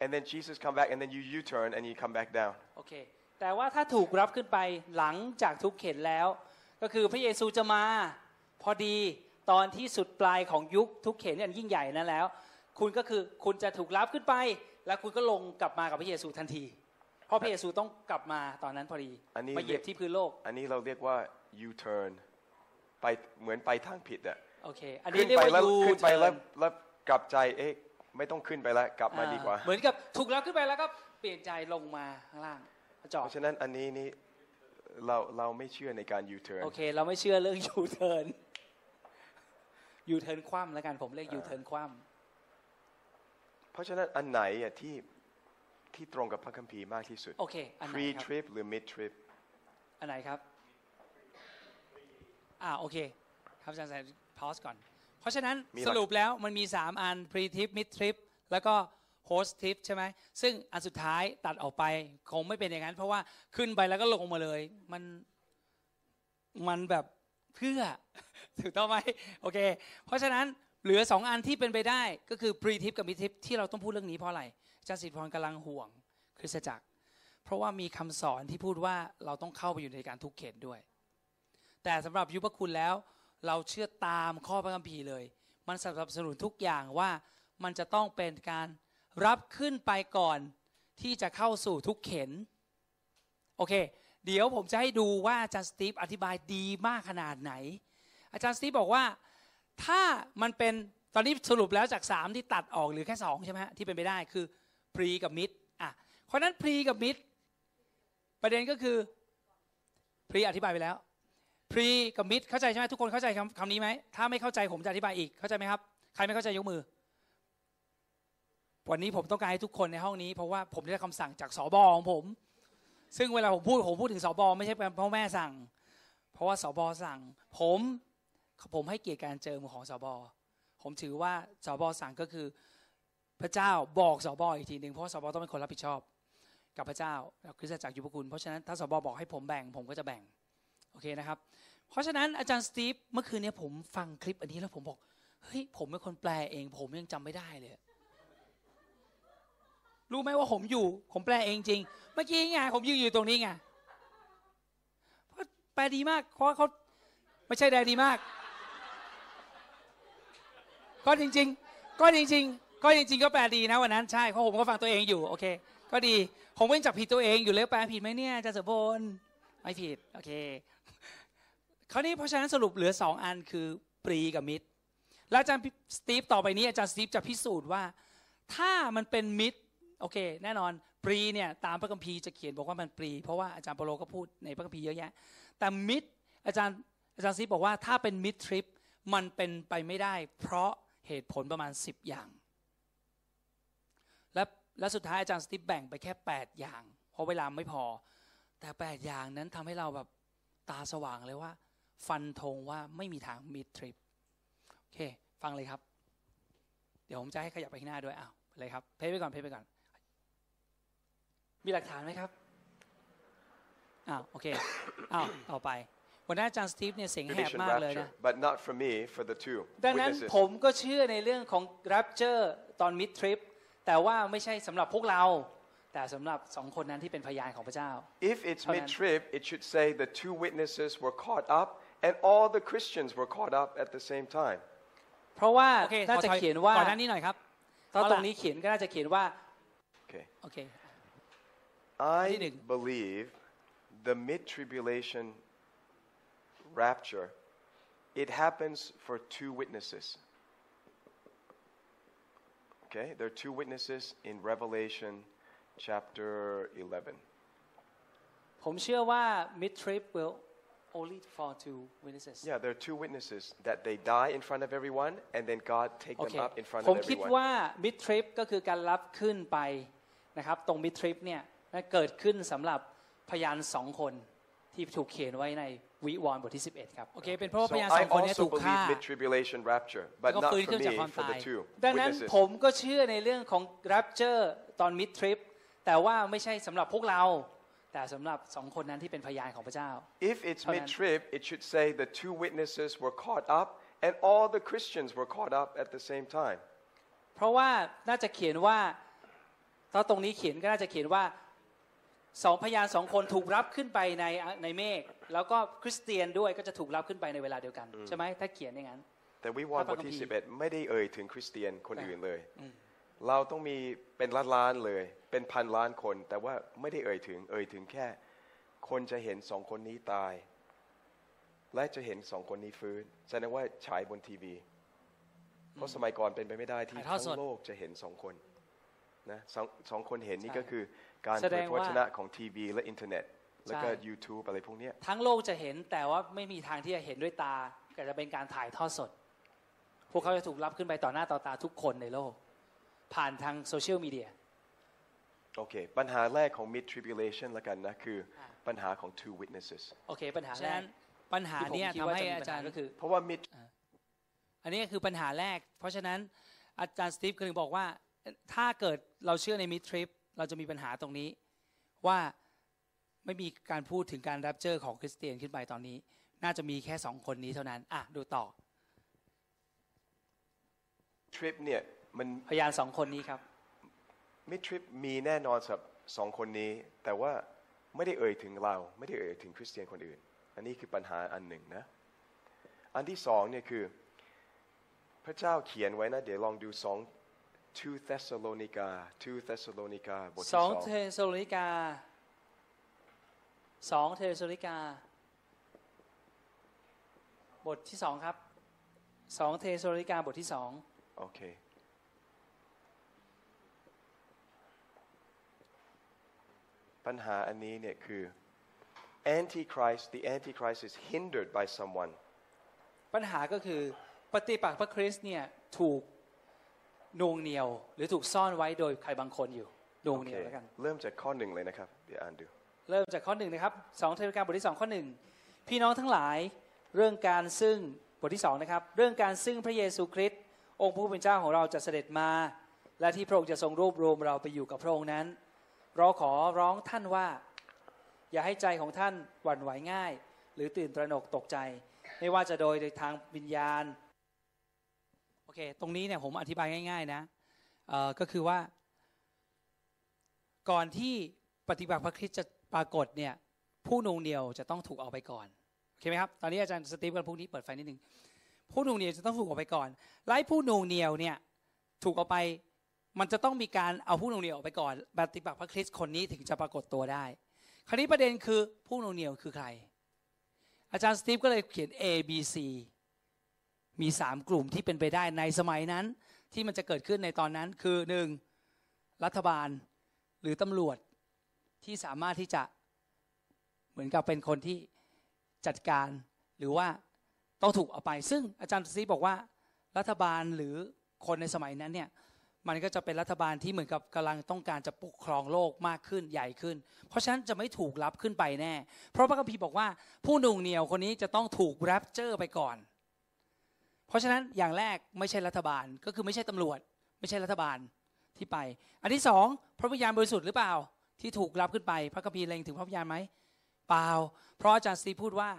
and then Jesus come back, and then you U-turn and you come back down. โอเคแต่ว่าถ้าถูกรับขึ้นไปหลังจากทุกเข็นแล้ว ก็คือพระเยซูจะมา พอดีตอนที่สุดปลายของยุคทุกเข็นอันยิ่งใหญ่นั้นแล้ว คุณก็คือคุณจะถูกรับขึ้นไป แล้วคุณก็ลงกลับมากับพระเยซูทันที เพราะพระเยซูต้องกลับมาตอนนั้นพอดีอันนี้มาเหยียบที่พื้นโลก อันนี้เราเรียกว่า U-turn ไปเหมือนไปทางผิดอะโอเค อันนี้ขึ้นเรียกไปว่าแล้วยูขึ้นไปเทิแล้วร์นแล้วกลับใจเอ๊ะไม่ต้องขึ้นไปแล้วกลับมาดีกว่า เหมือนกับถูกรับขึ้นไปแล้วก็เปลี่ยนใจลงมาข้างล่างจอเพดราะฉะนั้นอันนี้นี่เราเราไม่เชื่อในการ U-turn โอเค เราไม่เชื่อเรื่องยูเทิร์นยูเทิร์นคว่ำแล้วกันผมเรียกยูเทิร์นคว่ เพราะฉะนั้นอันไหนอะที่ที่ตรงกับพระคัมภีร์มากที่สุดำโอเค อันไหน pre ครับ trip หรือ mid trip อันไหนครับ อ่า โอเค ครับอาจารย์แซนพอสก่อน เพราะฉะนั้นมีหลัก สรุปแล้วมันมี 3 อัน pre trip mid trip แล้วก็ host trip ใช่ไหม ซึ่งอันสุดท้ายตัดออกไป คงไม่เป็นอย่างนั้น เพราะว่าขึ้นไปแล้วก็ลงมาเลย มัน มันแบบเพื่อ ถูกต้องไหม โอเค เพราะฉะนั้น เหลือ2อันที่เป็นไปได้ก็คือ pre trip กับ mid trip ที่เราต้องพูดเรื่องนี้เพราะอะไรอาจารย์สิทธิพรกำลังห่วงคริสตจักร เพราะว่ามีคำสอนที่พูดว่าเราต้องเข้าไปอยู่ในการทุกเขตด้วย แต่สำหรับยุพคุณแล้ว เราเชื่อตามข้อพระคัมภีร์เลย มันสนับสนุนทุกอย่างว่ามันจะต้องเป็นการรับขึ้นไปก่อนที่จะเข้าสู่ทุกเข็นโอเค เดี๋ยวผมจะให้ดูว่าอาจารย์สตีฟอธิบายดีมากขนาดไหน อาจารย์สตีฟบอกว่า ถ้ามันเป็นตอนนี้สรุปแล้วจาก 3 ที่ตัดออกหรือแค่ 2 ใช่ไหมฮะที่เป็นไปได้คือพรีกับมิดอะเพราะนั้นพรีกับมิดประเด็นก็คือพรีอธิบายไปแล้วพรีกับมิดเข้าใจใช่ไหมทุกคนเข้าใจคำคำนี้ไหมถ้าไม่เข้าใจผมจะอธิบายอีกเข้าใจไหมครับใครไม่เข้าใจยกมือ วันนี้ผมต้องการให้ทุกคนในห้องนี้เพราะว่าผมได้คำสั่งจากสอบอของผม ซึ่งเวลาผมพูดผมพูดถึงสอบอไม่ใช่เพ่อแม่สั่ง เพราะว่าสอบอสั่ง ผม ผมให้เกียรติการเจิมของสอบอผมถือว่าสอบอสั่งก็คือพระเจ้าบอกสอบออีกทีหนึ่งเพราะสอบอต้องเป็นคนรับผิดชอบ กับพระเจ้าคริสตจักรยุพคุณเพราะฉะนั้นถ้าสอบอบอกให้ผมแบ่งผมก็จะแบ่งโอเคนะครับ เพราะฉะนั้นอาจารย์สตีฟเมื่อคืนนี้ผมฟังคลิปอันนี้แล้วผมบอกเฮ้ยผมเป็นคนแปลเอง ผมยังจำไม่ได้เลยรู้ไหมว่าผมอยู่ ผมแปลเองจริง เมื่อกี้ไงผมยืนอยู่ตรงนี้ไงเพราะแปลดีมากเพราะเขาไม่ใช่แปลดีมาก ก็จริง ๆ ก็จริง ๆ ก็จริง ๆ ก็แปลดีนะวันนั้นใช่เพราะผมก็ฟังตัวเองอยู่โอเค ก็ดีผมก็ยังจับผิดตัวเองอยู่เลยแปลผิดไหมเนี่ยอาจารย์สุพลไม่ผิดโอเคคราวนี้เพราะฉะนั้นสรุปเหลือสองอันคือ pre กับ mid แล้วอาจารย์สตีฟต่อไปนี้อาจารย์สตีฟจะพิสูจน์ว่า ถ้ามันเป็น mid โอเค แน่นอน pre เนี่ยตามพระคัมภีร์จะเขียนบอกว่ามัน pre เพราะว่าอาจารย์เปาโลก็พูดในพระคัมภีร์เยอะแยะ แต่มิตรอาจารย์อาจารย์ซีบอกว่าถ้าเป็นมิตรทริปมันเป็นไปไม่ได้ เพราะ เหตุผลประมาณ 10 อย่าง และและสุดท้ายอาจารย์สติปแบ่งไปแค่ 8 อย่าง เพราะเวลาไม่พอ แต่ 8 อย่างนั้นทำให้เราแบบตาสว่างเลยว่า ฟันธงว่าไม่มีทางมิดทริปโอเค ฟังเลยครับ เดี๋ยวผมจะให้ขยับไปข้างหน้าด้วยอ้าวเลยครับเพย์ไปก่อนเพย์ไปก่อน มีหลักฐานไหมครับอ้าวโอเคอ้าวต่อไป วันนั้นอาจารย์สตีฟเนี่ยเสียงแหบ Tradition มากเลย rapture, นะ but not for me, for the two ดังนั้น witnesses. ผมก็เชื่อในเรื่องของ rapture ตอนมิดทริปแต่ว่าไม่ใช่สำหรับพวกเรา แต่สำหรับสองคนนั้นที่เป็นพยานของพระเจ้า If it's Hold on. mid-trib, it should say the two witnesses were caught up and all the Christians were caught up at the same time. เพราะว่าโอเคน่าขอจะถอยเขียนว่าก่อนหน้านี้หน่อยครับ ถ้าเอาล่ะตรงนี้เขียนก็น่าจะเขียนว่า Okay. โอเค I Meaning- believe the mid-tribulation rapture, it happens for two witnesses. Okay, there are two witnesses in Revelation chapter 11. ผมเชื่อว่า mid trip will only for two witnesses Yeah, there are two witnesses that they die in front of everyone and then God take โอ them เค up in front ผ of มคิด everyone. ว่า mid trip ก็คือการรับขึ้นไปนะครับ ตรง mid trip เนี่ยนะเกิดขึ้นสำหรับพยานสองคน ที่ถูกเขียนไว้ในวิวรณ์บทที่ 11 ครับ โอเค เป็นเพราะว่า So พยาน I สองคนเนี้ also ถูกฆ่า believe mid-tribulation rapture, but แล้วก็ not ฟื้น for ขึ้นจาก me, ความ for the ตาย two ดังนั้น witnesses. ผมก็เชื่อในเรื่องของ rapture ตอน mid trip แต่ว่าไม่ใช่สำหรับพวกเรา แต่สำหรับสองคนนั้นที่เป็นพยานของพระเจ้า If it's Hold on. mid-trib, it should say the two witnesses were caught up and all the Christians were caught up at the same time. เพราะว่าน่าจะเขียนว่าถ้าตรงนี้เขียนก็น่าจะเขียนว่า สองพยานสองคนถูกรับขึ้นไปในในเมฆแล้วก็คริสเตียนด้วยก็จะถูกรับขึ้นไปในเวลาเดียวกัน ใช่ไหมถ้าเขียนอย่างนั้น แต่วิวรณ์บทที่ 11 ไม่ได้เอ่ยถึงคริสเตียนคนอื่นเลย เราต้องมีเป็นล้านล้านๆเลย เป็นพันล้านคน แต่ว่าไม่ได้เอ่ยถึงเอ่ยถึงแค่ คนจะเห็นสองคนนี้ตาย และจะเห็นสองคนนี้ฟื้นแสดงว่าฉายบนทีวีเพราะสมัยก่อนเป็นไปไม่ได้ที่ถ่ายทอดสทั้งโลกจะเห็นสองคนนะสองสองคนเห็นนี่ใช่ก็คือ การแสดเผยงพระวว่าชนะของทีวีและอินเทอร์เน็ต แล้วก็ใช่ YouTube อะไรพวกเนี้ยทั้งโลกจะเห็นแต่ว่าไม่มีทางที่จะเห็นด้วยตาแต่จะเป็นการถ่ายทอดสด พวกเขาจะถูกรับขึ้นไปต่อหน้าต่อตาทุกคนในโลก ผ่านทางโซเชียลมีเดียโอเค ปัญหาแรกของ mid tribulation ละกันนะคือปัญหาของ two witnesses โอเค ปัญหาฉะแรนั้กนปัญหาที่ผมเนี่ยคิดทำว่าให้จะมีอาปัญจาหารย์ก็คือ เพราะว่า mid อันนี้ก็คือปัญหาแรก เพราะฉะนั้นอาจารย์สตีฟก็ถึงบอกว่าถ้าเกิดเราเชื่อในมิดทริป เราจะมีปัญหาตรงนี้ว่าไม่มีการพูดถึงการรับเจอของคริสเตียนขึ้นไปตอนนี้ น่าจะมีแค่สองคนนี้เท่านั้น อะ ดูต่อ trip เนี่ยมันพยานสองคนนี้ครับ mid-trib มีแน่นอนสำหรับสองคนนี้ แต่ว่าไม่ได้เอ่ยถึงเรา ไม่ได้เอ่ยถึงคริสเตียนคนอื่น อันนี้คือปัญหาอันหนึ่งนะ อันที่สองเนี่ยคือ พระเจ้าเขียนไว้นะ เดี๋ยวลองดูสอง 2 เทสโลนิกา 2 เทสโลนิกา บทที่สองสองเทสโลนิกาสองเทสโลนิกา บทที่สองครับสองเทสโลนิกาบทที่สองโอเค ปัญหาอันนี้เนี่ยคือ Antichrist the Antichrist is hindered by someone ปัญหาก็คือปฏิปักษ์พระคริสต์เนี่ยถูกห นวงเหนียว หรือถูกซ่อนไว้โดยใครบางคนอยู่หนวงโอเหนีเคยวแล้วกัน เริ่มจากข้อหนึ่งเลยนะครับ เดี๋ยวอ่านดู เริ่มจากข้อหนึ่งนะครับสองเทวการบทที่สองข้อหนึ่งพี่น้องทั้งหลายเรื่องการซึ่งบทที่สองนะครับ เรื่องการซึ่งพระเยซูคริสต์องค์ผู้เป็นเจ้าของเราจะเสด็จมา และที่พระองค์จะทรงรวบรวมเราไปอยู่กับพระองค์นั้น เราขอร้องท่านว่า อย่าให้ใจของท่านหวั่นไหวง่าย หรือตื่นตระหนกตกใจ ไม่ว่าจะโดยโดยทางวิญญาณโอเค ตรงนี้เนี่ยผมอธิบายง่าย ๆ นะเอ่อก็คือว่า ก่อนที่ปฏิบัติพระคริสต์จะปรากฏเนี่ย ผู้นงเหนียวจะต้องถูกเอาไปก่อนโอเคไหมครับ ตอนนี้อาจารย์สตีฟกันพวกนี้เปิดไฟนิดนึงผู้นงเหนียวจะต้องถูกเอาไปก่อนไล่ผู้นงเหนียวเนี่ยถูกเอาไปมันจะต้องมีการเอาผู้นงเหนียวออกไปก่อนปฏิบัติพระคริสต์คนนี้ถึงจะปรากฏตัวได้ คราวนี้ประเด็นคือผู้นงเหนียวคือใคร อาจารย์สตีฟก็เลยเขียน A B C มีสามกลุ่มที่เป็นไปได้ในสมัยนั้น ที่มันจะเกิดขึ้นในตอนนั้นคือหนึ่งรัฐบาลหรือตำรวจที่สามารถที่จะเหมือนกับเป็นคนที่จัดการหรือว่าต้องถูกเอาไป ซึ่งอาจารย์ซีบอกว่ารัฐบาลหรือคนในสมัยนั้นเนี่ยมันก็จะเป็นรัฐบาลที่เหมือนกับกำลังต้องการจะปกครองโลกมากขึ้นใหญ่ขึ้น เพราะฉะนั้นจะไม่ถูกรับขึ้นไปแน่ เพราะพระคัมภีร์บอกว่าผู้หนุ่งเหนียวคนนี้จะต้องถูกแรปเจอร์ไปก่อน เพราะฉะนั้นอย่างแรกไม่ใช่รัฐบาลก็คือไม่ใช่ตำรวจ ไม่ใช่รัฐบาลที่ไป อันที่สองพระวิญญาณบริสุทธิ์หรือเปล่า ที่ถูกรับขึ้นไป พระคัมภีร์เล็งถึงพระวิญญาณไหมเปล่า เพราะอาจารย์ซีพูดว่า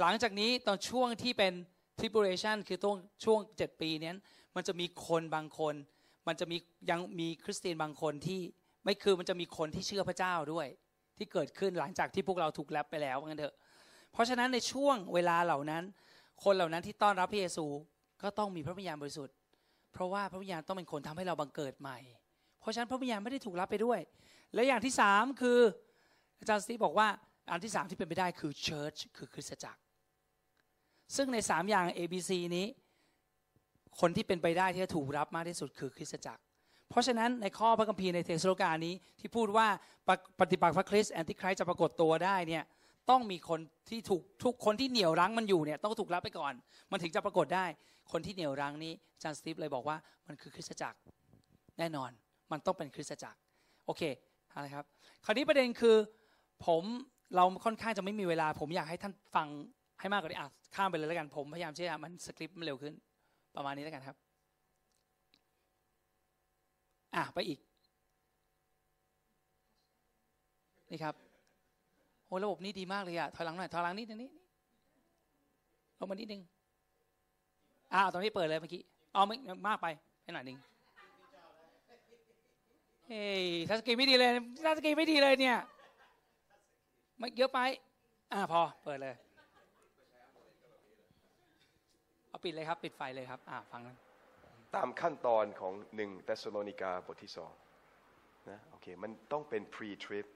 หลังจากนี้ตอนช่วงที่เป็น tribulation คือตรงช่วงเจ็ดปีนี้มันจะมีคนบางคน มันจะมียังมีคริสเตียนบางคนที่ไม่คือมันจะมีคนที่เชื่อพระเจ้าด้วย ที่เกิดขึ้นหลังจากที่พวกเราถูกแลบไปแล้วงั้นเถอะเพราะฉะนั้นในช่วงเวลาเหล่านั้น คนเหล่านั้นที่ต้อนรับพระเยซูก็ต้องมีพระวิญญาณบริสุทธิ์ เพราะว่าพระวิญญาณต้องเป็นคนทำให้เราบังเกิดใหม่ เพราะฉะนั้นพระวิญญาณไม่ได้ถูกรับไปด้วย และอย่างที่สามคืออาจารย์สตีบอกว่าอันที่สามที่เป็นไปได้คือ church คือคริสตจักร ซึ่งในสามอย่าง A B C นี้ คนที่เป็นไปได้ที่จะถูกรับมากที่สุดคือคริสตจักร เพราะฉะนั้นในข้อพระคัมภีร์ในเทสโลกานี้ที่พูดว่าปฏิปฏิปักษ์พระคริสต์ Antichrist จะปรากฏตัวได้เนี่ย ต้องมีคนที่ถูกทุกคนที่เหนี่ยวรั้งมันอยู่เนี่ยต้องถูกรับไปก่อน มันถึงจะปรากฏได้ คนที่เหนี่ยวรั้งนี้อาจารย์สตีฟเลยบอกว่ามันคือคริสตจักรแน่นอน มันต้องเป็นคริสตจักรโอเคอาละครับ คราวนี้ประเด็นคือผมเราค่อนข้างจะไม่มีเวลา ผมอยากให้ท่านฟังให้มากกว่านี้อะข้ามไปเลยแล้วกันผมพยายามที่จะมัน skip มันเร็วขึ้น ประมาณนี้แล้วกันครับอะไปอีกนี่ครับ อ้ระบบนี้ดีมากเลยอะถอยหลังหน่อยถอยหลังนิดนึงนี่ลงมานิดนึงอ่าวตรงนี้เปิดเลยเมื่อกี้เอาไม่มากไปให้หน่อยนึงเฮ้ยทัศกีไม่ดีเลยทัศกีไม่ดีเลยเนี่ยไม่เยอะไป อ่าพอเปิดเลยเอาปิดเลยครับ ปิดไฟเลยครับ อ่าฟังนะตามขั้นตอนของหนึ่งเทสโลนิกาบทที่สองนะโอเคมันต้องเป็น pre-trib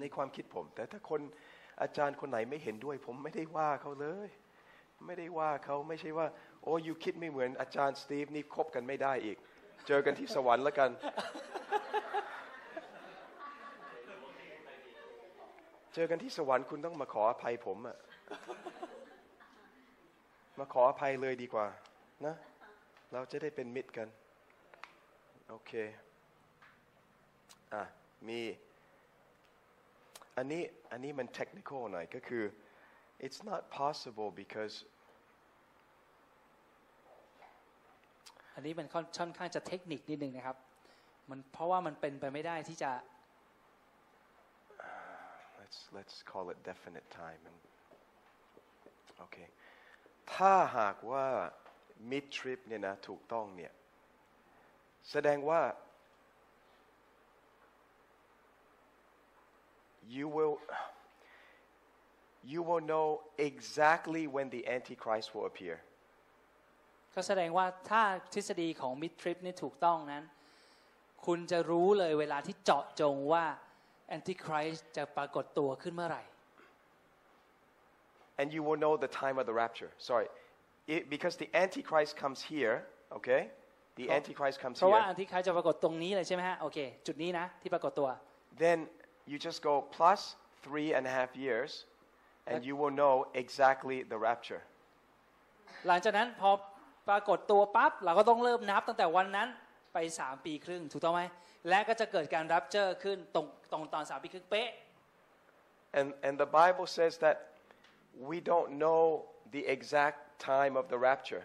ในความคิดผม แต่ถ้าคนอาจารย์คนไหนไม่เห็นด้วย ผมไม่ได้ว่าเขาเลย ไม่ได้ว่าเขาไม่ใช่ว่า โอ้ you คิดไม่เหมือนอาจารย์สตีฟนี่คบกันไม่ได้อีก เจอกันที่สวรรค์แล้วกัน เจอกันที่สวรรค์คุณต้องมาขออภัยผมอะมาขออภัยเลยดีกว่า นะ เราจะได้เป็นมิตรกัน โอเค อะ มี อันนี้อันนี้มันเทคนิคหน่อยก็คือ it's not possible because อันนี้มันค่อนค่อนข้างจะเทคนิคนิดนึงนะครับ มันเพราะว่ามันเป็นไปไม่ได้ที่จะ let's let's call it definite time and โอเคถ้าหากว่า mid trip เนี่ยนะถูกต้องเนี่ย แสดงว่า you will you will know exactly when the antichrist will appear ก็แสดงว่าถ้าทฤษฎีของมิดทริปนี่ถูกต้องนั้น คุณจะรู้เลยเวลาที่เจาะจงว่าแอนติคริสจะปรากฏตัวขึ้นเมื่อไหร่ and you will know the time of the rapture sorry it, because the antichrist comes here okay the Oh. antichrist comes เพราะว่า here แอนติคริสจะปรากฏตรงนี้เลยใช่ไหมฮะ โอเค จุดนี้นะที่ปรากฏตัว then you just go plus three and a half years, and you will know exactly the rapture. หลังจากนั้นพอปรากฏตัวปั๊บเราก็ต้องเริ่มนับตั้งแต่วันนั้นไป3ปีครึ่งถูกต้องไหมและก็จะเกิดการรับเจอขึ้นตรงตรงตอน3ปีครึ่งเป๊ะ And, and the Bible says that we don't know the exact time of the rapture.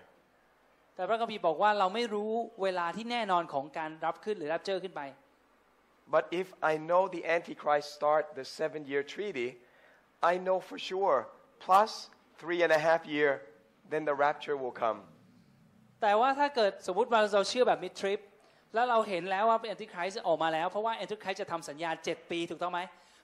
แต่พระคัมภีร์บอกว่าเราไม่รู้เวลาที่แน่นอนของการรับขึ้นหรือรับเจอขึ้นไป But if I know the Antichrist start the seven year treaty, I know for sure plus three and a half year, then the rapture will come. แต่ว่าถ้าเกิดสมมติว่าเราเชื่อแบบมิดทริปแล้วเราเห็นแล้วว่าแอนติคริสออกมาแล้วเพราะว่าแอนติคริสจะทำสัญญา7ปีถูกต้องไหม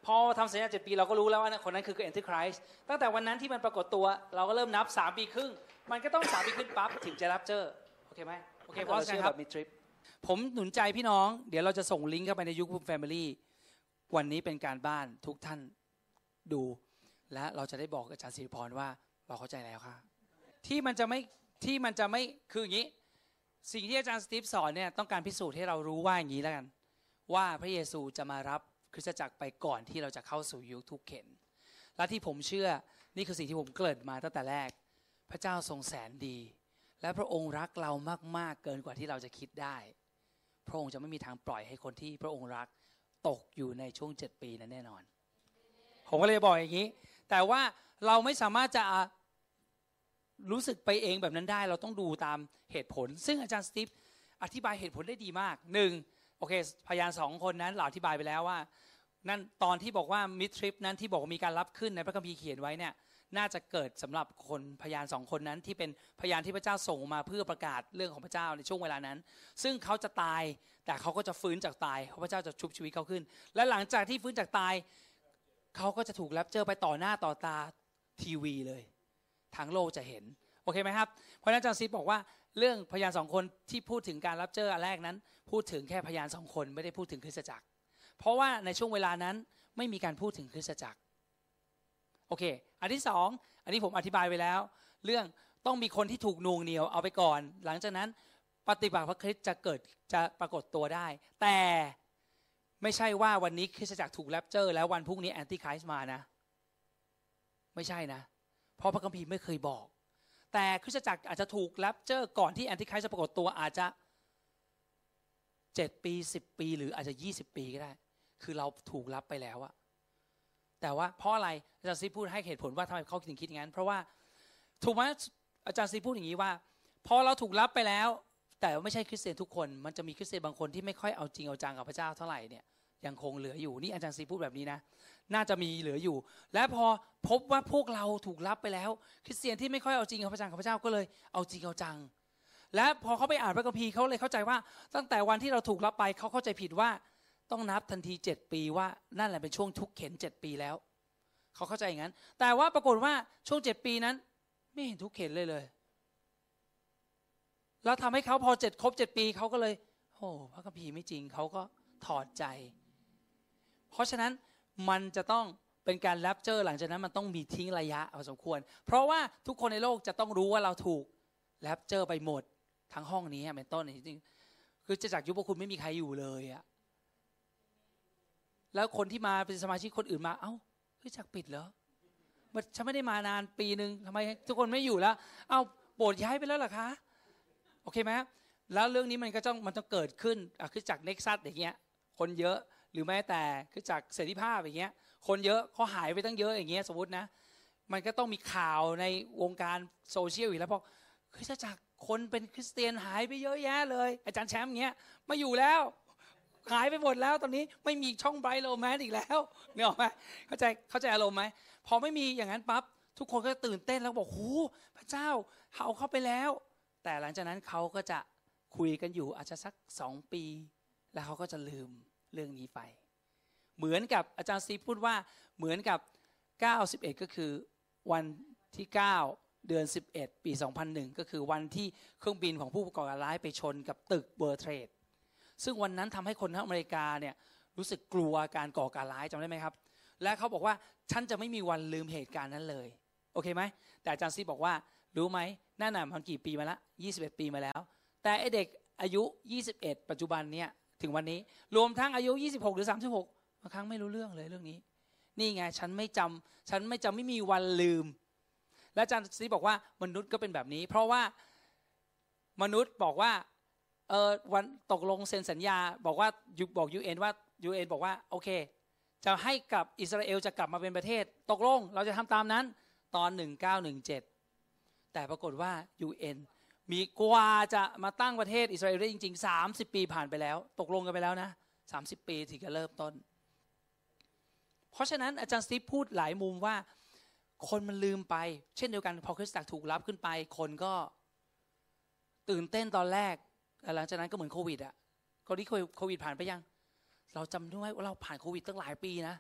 พอทำสัญญา7ปีเราก็รู้แล้วว่าคนนั้นคือแอนติคริสตั้งแต่วันนั้นที่มันปรากฏตัวเราก็เริ่มนับ3ปีครึ่งมันก็ต้อง3ปีครึ่งปั๊บถึงจะรับเจอโอเคไหมโอเคเพราะเราเชื่อแบบมิดทริป ผมหนุนใจพี่น้อง เดี๋ยวเราจะส่งลิงก์เข้าไปในยุคแฟมิลี่วันนี้เป็นการบ้านทุกท่านดู และเราจะได้บอกอาจารย์ศิริพรว่าเราเข้าใจแล้วค่ะ ที่มันจะไม่ที่มันจะไม่คืออย่างนี้ สิ่งที่อาจารย์สตีฟสอนเนี่ยต้องการพิสูจน์ให้เรารู้ว่าอย่างนี้แล้วกัน ว่าพระเยซูจะมารับคริสตจักรไปก่อนที่เราจะเข้าสู่ยุคทุกเข็นและที่ผมเชื่อนี่คือสิ่งที่ผมเกริ่นมาตั้งแต่แรก พระเจ้าทรงแสนดี และพระองค์รักเรามาก ๆ เกินกว่าที่เราจะคิดได้ พระองค์จะไม่มีทางปล่อยให้คนที่พระองค์รักตกอยู่ในช่วงเจ็ดปีนั้นแน่นอน ผมก็เลยบอกอย่างนี้ แต่ว่าเราไม่สามารถจะรู้สึกไปเองแบบนั้นได้ เราต้องดูตามเหตุผล ซึ่งอาจารย์สตีฟอธิบายเหตุผลได้ดีมากหนึ่งโอเค พยานสองคนนั้นเราอธิบายไปแล้วว่านั่นตอนที่บอกว่ามิทริปนั้นที่บอกว่ามีการรับขึ้นในพระคัมภีร์เขียนไว้เนี่ย น่าจะเกิดสำหรับคนพยานสองคนนั้น ที่เป็นพยานที่พระเจ้าส่งมาเพื่อประกาศเรื่องของพระเจ้าในช่วงเวลานั้น ซึ่งเขาจะตายแต่เขาก็จะฟื้นจากตายเพราะพระเจ้าจะชุบชีวิตเขาขึ้น และหลังจากที่ฟื้นจากตายเขาก็จะถูกแรปเจอไปต่อหน้าต่อตาทีวีเลยทั้งโลกจะเห็นโอเคไหมครับเพราะนั้นอาจารย์ซิดบอกว่าเรื่องพยานสองคนที่พูดถึงการรับเจออันแรกนั้น พูดถึงแค่พยานสองคนไม่ได้พูดถึงคริสตจักร เพราะว่าในช่วงเวลานั้นไม่มีการพูดถึงคริสตจักร โอเค อันที่สองอันนี้ผมอธิบายไปแล้ว เรื่องต้องมีคนที่ถูกนูงเหนียวเอาไปก่อน หลังจากนั้นปฏิบัติพระคริสต์จะเกิดจะปรากฏตัวได้ แต่ไม่ใช่ว่าวันนี้คริสตจักรถูกแรปเจอร์ แล้ววันพรุ่งนี้แอนติคริสต์มานะ ไม่ใช่นะ เพราะพระคัมภีร์ไม่เคยบอก แต่คริสตจักรอาจจะถูกแรปเจอร์ ก่อนที่แอนติคริสจะปรากฏตัวอาจจะเจ็ดปีสิบปี หรืออาจจะยี่สิบปีก็ได้ คือเราถูกรับไปแล้วอะ แต่ว่าเพราะอะไรอาจารย์ซีพูดให้เหตุผลว่าทำไมเขาถึงคิดอย่างนั้น เพราะว่าถูกไหมอาจารย์ซีพูดอย่างนี้ว่าพอเราถูกรับไปแล้ว แต่ไม่ใช่คริสเตียนทุกคน มันจะมีคริสเตียนบางคนที่ไม่ค่อยเอาจริงเอาจังกับพระเจ้าเท่าไหร่เนี่ยยังคงเหลืออยู่นี่อาจารย์ซีพูดแบบนี้นะ น่าจะมีเหลืออยู่ และพอพบว่าพวกเราถูกรับไปแล้ว คริสเตียนที่ไม่ค่อยเอาจริงกับพระเจ้ากับพระเจ้าก็เลยเอาจริงเอาจัง และพอเขาไปอ่านพระคัมภีร์เขาเลยเข้าใจว่า ตั้งแต่วันที่เราถูกรับไปเขาเข้าใจผิดว่า ต้องนับทันทีเจ็ดปีว่านั่นแหละเป็นช่วงทุกเข็นเจ็ดปีแล้ว เขาเข้าใจอย่างนั้น แต่ว่าปรากฏว่าช่วงเจ็ดปีนั้น ไม่เห็นทุกเข็นเลยเลย แล้วทำให้เขาพอเจ็ดครบเจ็ดปีเขาก็เลยโอ้พระคัมภีร์ไม่จริงเขาก็ถอดใจ เพราะฉะนั้นมันจะต้องเป็นการแรปเจอร์หลังจากนั้นมันต้องมีทิ้งระยะพอสมควร เพราะว่าทุกคนในโลกจะต้องรู้ว่าเราถูกแรปเจอร์ไปหมดทั้งห้องนี้เป็นต้นจริงคือจะจากยุคพวกคุณไม่มีใครอยู่เลยอะ แล้วคนที่มาเป็นสมาชิกคนอื่นมา เอ้าคือจากปิดเหรอฉันไม่ได้มานานปีหนึ่งทำไมทุกคนไม่อยู่แล้ว เอ้าโบสถ์ย้ายไปแล้วหรอคะโอเคไหมแล้วเรื่องนี้มันก็ต้องมันต้องเกิดขึ้นอะคือจากเน็กซัสอย่างเงี้ย คนเยอะหรือแม้แต่คือจากเสรีภาพอย่างเงี้ย คนเยอะเขาหายไปตั้งเยอะอย่างเงี้ยสมมตินะ มันก็ต้องมีข่าวในวงการโซเชียลอีกแล้วบอกคือจากคนเป็นคริสเตียนหายไปเยอะแยะเลย อาจารย์แชมป์เงี้ยมาอยู่แล้ว หายไปหมดแล้วตอนนี้ไม่มีช่องไบรโลแมนอีกแล้วเนี่ยหรอไหมเข้าใจเข้าใจอารมณ์ไหมพอไม่มีอย่างนั้นปั๊บทุกคนก็ตื่นเต้นแล้วบอกโอ้พระเจ้าเขาเข้าไปแล้ว แต่หลังจากนั้นเขาก็จะคุยกันอยู่อาจจะสักสองปี แล้วเขาก็จะลืมเรื่องนี้ไป เหมือนกับอาจารย์ซีพูดว่าเหมือนกับ 91 ก็คือวันที่ 9 เดือน 11 ปี 2001 ก็คือวันที่เครื่องบินของผู้ก่อการร้ายไปชนกับตึกเบอร์เทรด ซึ่งวันนั้นทำให้คนทั้งอเมริกาเนี่ยรู้สึกกลัวการก่อการร้ายจำได้ไหมครับ และเขาบอกว่าฉันจะไม่มีวันลืมเหตุการณ์นั้นเลย โอเคไหม แต่อาจารย์ซีบอกว่ารู้ไหมนั่นน่ะมันกี่ปีมาละ21 ปีมาแล้ว แต่ไอเด็กอายุ 21 ปัจจุบันเนี่ยถึงวันนี้รวมทั้งอายุ 26 หรือ 36บางครั้งไม่รู้เรื่องเลยเรื่องนี้ นี่ไงฉันไม่จำฉันไม่จำไม่มีวันลืม และอาจารย์ซีบอกว่ามนุษย์ก็เป็นแบบนี้ เพราะว่ามนุษย์บอกว่า เออวันตกลงเซ็นสัญญาบอกว่าบอกยูเอ็นว่ายูเอ็นบอกว่าโอเค จะให้กับอิสราเอลจะกลับมาเป็นประเทศ ตกลงเราจะทำตามนั้นตอน 1917 แต่ปรากฏว่า UN มีกว่าจะมาตั้งประเทศอิสราเอลได้จริง ๆ 30 ปีผ่านไปแล้ว ตกลงกันไปแล้วนะ 30 ปีถึงจะเริ่มต้น เพราะฉะนั้นอาจารย์สตีฟพูดหลายมุมว่า คนมันลืมไป เช่นเดียวกันพอคริสตจักรถูกรับขึ้นไป คนก็ตื่นเต้นตอนแรก หลังจากนั้นก็เหมือนโควิดอะคนที่โควิดผ่านไปยัง เราจำด้วยว่าเราผ่านโควิดตั้งหลายปีนะ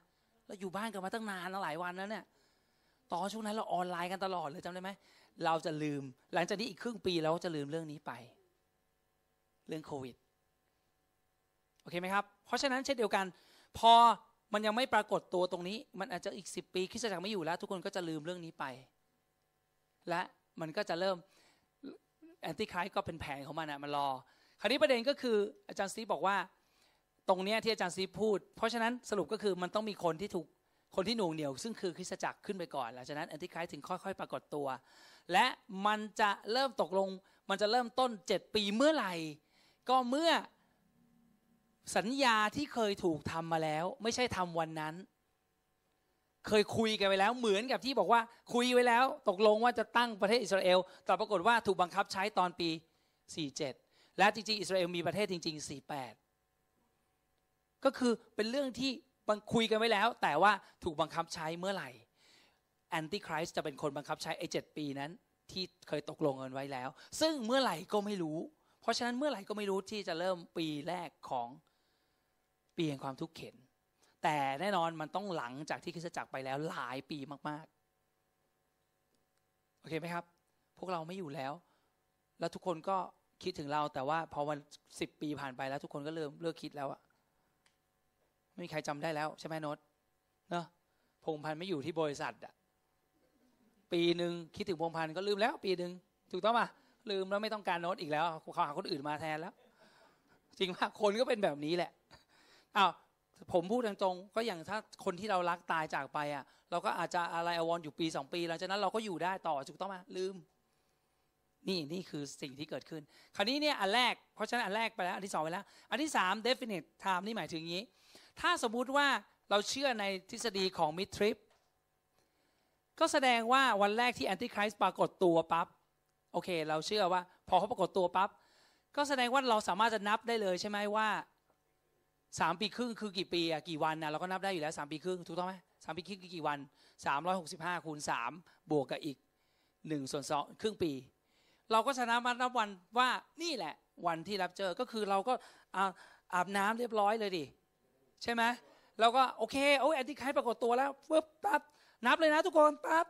เราอยู่บ้านกันมาตั้งนานหลายวันแล้วเนี่ยตอนช่วงนั้นเราออนไลน์กันตลอดเลยจำได้ไหมเราจะลืม หลังจากนี้อีกครึ่งปีเราจะลืมเรื่องนี้ไป เรื่องโควิดโอเคไหมครับ เพราะฉะนั้นเช่นเดียวกัน พอมันยังไม่ปรากฏตัวตรงนี้ มันอาจจะอีกสิบปีคริสตจักรไม่อยู่แล้ว ทุกคนก็จะลืมเรื่องนี้ไป และมันก็จะเริ่ม แอนติคริสก็เป็นแผนของมันอะมันรอ คราวนี้ประเด็นก็คืออาจารย์ซีบอกว่า ตรงเนี้ยที่อาจารย์ซีพูด เพราะฉะนั้นสรุปก็คือมันต้องมีคนที่ถูกคนที่หน่วงเหนียว ซึ่งคือคริสตจักรขึ้นไปก่อนหลังจากนั้นแอนติคริสถึงค่อยๆ ปรากฏตัว และมันจะเริ่มตกลง มันจะเริ่มต้นเจ็ดปีเมื่อไหร่ ก็เมื่อสัญญาที่เคยถูกทำมาแล้ว ไม่ใช่ทำวันนั้น เคยคุยกันไปแล้วเหมือนกับที่บอกว่าคุยไว้แล้ว ตกลงว่าจะตั้งประเทศอิสราเอล แต่ปรากฏว่าถูกบังคับใช้ตอนปี 47 และจริงๆ อิสราเอลมีประเทศจริง ๆ 48 ก็คือเป็นเรื่องที่บังคุยกันไว้แล้ว แต่ว่าถูกบังคับใช้เมื่อไหร่แอนติคริสจะเป็นคนบังคับใช้ไอ้เปีนั้น ที่เคยตกลงกันไว้แล้ว ซึ่งเมื่อไหร่ก็ไม่รู้ เพราะฉะนั้นเมื่อไหร่ก็ไม่รู้ที่จะเริ่มปีแรกของปีแห่งความทุกข์เข็น แต่แน่นอนมันต้องหลังจากที่คริสตจักรไปแล้วหลายปีมาก ๆ โอเคไหมครับ พวกเราไม่อยู่แล้ว แล้วทุกคนก็คิดถึงเราแต่ว่าพอวันสิบปีผ่านไปแล้วทุกคนก็เริ่มเลิกคิดแล้วอะไม่มีใครจำได้แล้วใช่ไหมโนตเนาะพงพันธ์ไม่อยู่ที่บริษัทอะปีหนึ่งคิดถึงพงพันธ์ก็ลืมแล้ว ปีหนึ่งถูกต้องปะลืมแล้วไม่ต้องการโน้ตอีกแล้วเขาหาคนอื่นมาแทนแล้ว จริงว่าคนก็เป็นแบบนี้แหละอ้าว ผมพูดตรงๆก็อย่างถ้าคนที่เรารักตายจากไปอะ เราก็อาจจะอะไรอววรอยู่ปีสองปีหลังจากนั้นเราก็อยู่ได้ต่อถูกต้องไหมลืม นี่นี่คือสิ่งที่เกิดขึ้น คราวนี้เนี่ยอันแรกเพราะฉะนั้นอันแรกไปแล้ว อันที่สองไปแล้ว อันที่สาม definite time นี่หมายถึงงี้ ถ้าสมมุติว่าเราเชื่อในทฤษฎีของมิทริปก็แสดงว่าวันแรกที่แอนติคริสต์ปรากฏตัวปั๊บโอเค เราเชื่อว่า พอเขาปรากฏตัวปั๊บก็แสดงว่าเราสามารถจะนับได้เลยใช่ไหมว่า สามปีครึ่งคือกี่ปีอะกี่วันนะเราก็นับได้อยู่แล้วสามปีครึ่งถูกต้องไหมสามปีครึ่งคือกี่วันสามร้อยหกสิบห้าคูณสามบวกกับอีกหนึ่งส่วนสองครึ่งปี เราก็ชนะมานับวันว่านี่แหละ วันที่รับเจอก็คือเราก็อาบน้ำเรียบร้อยเลยดิใช่ไหมเราก็โอเคโอ้ยแอนติไคปรากฏตัวแล้วปึ๊บปั๊บนับเลยนะทุกคนปั๊บ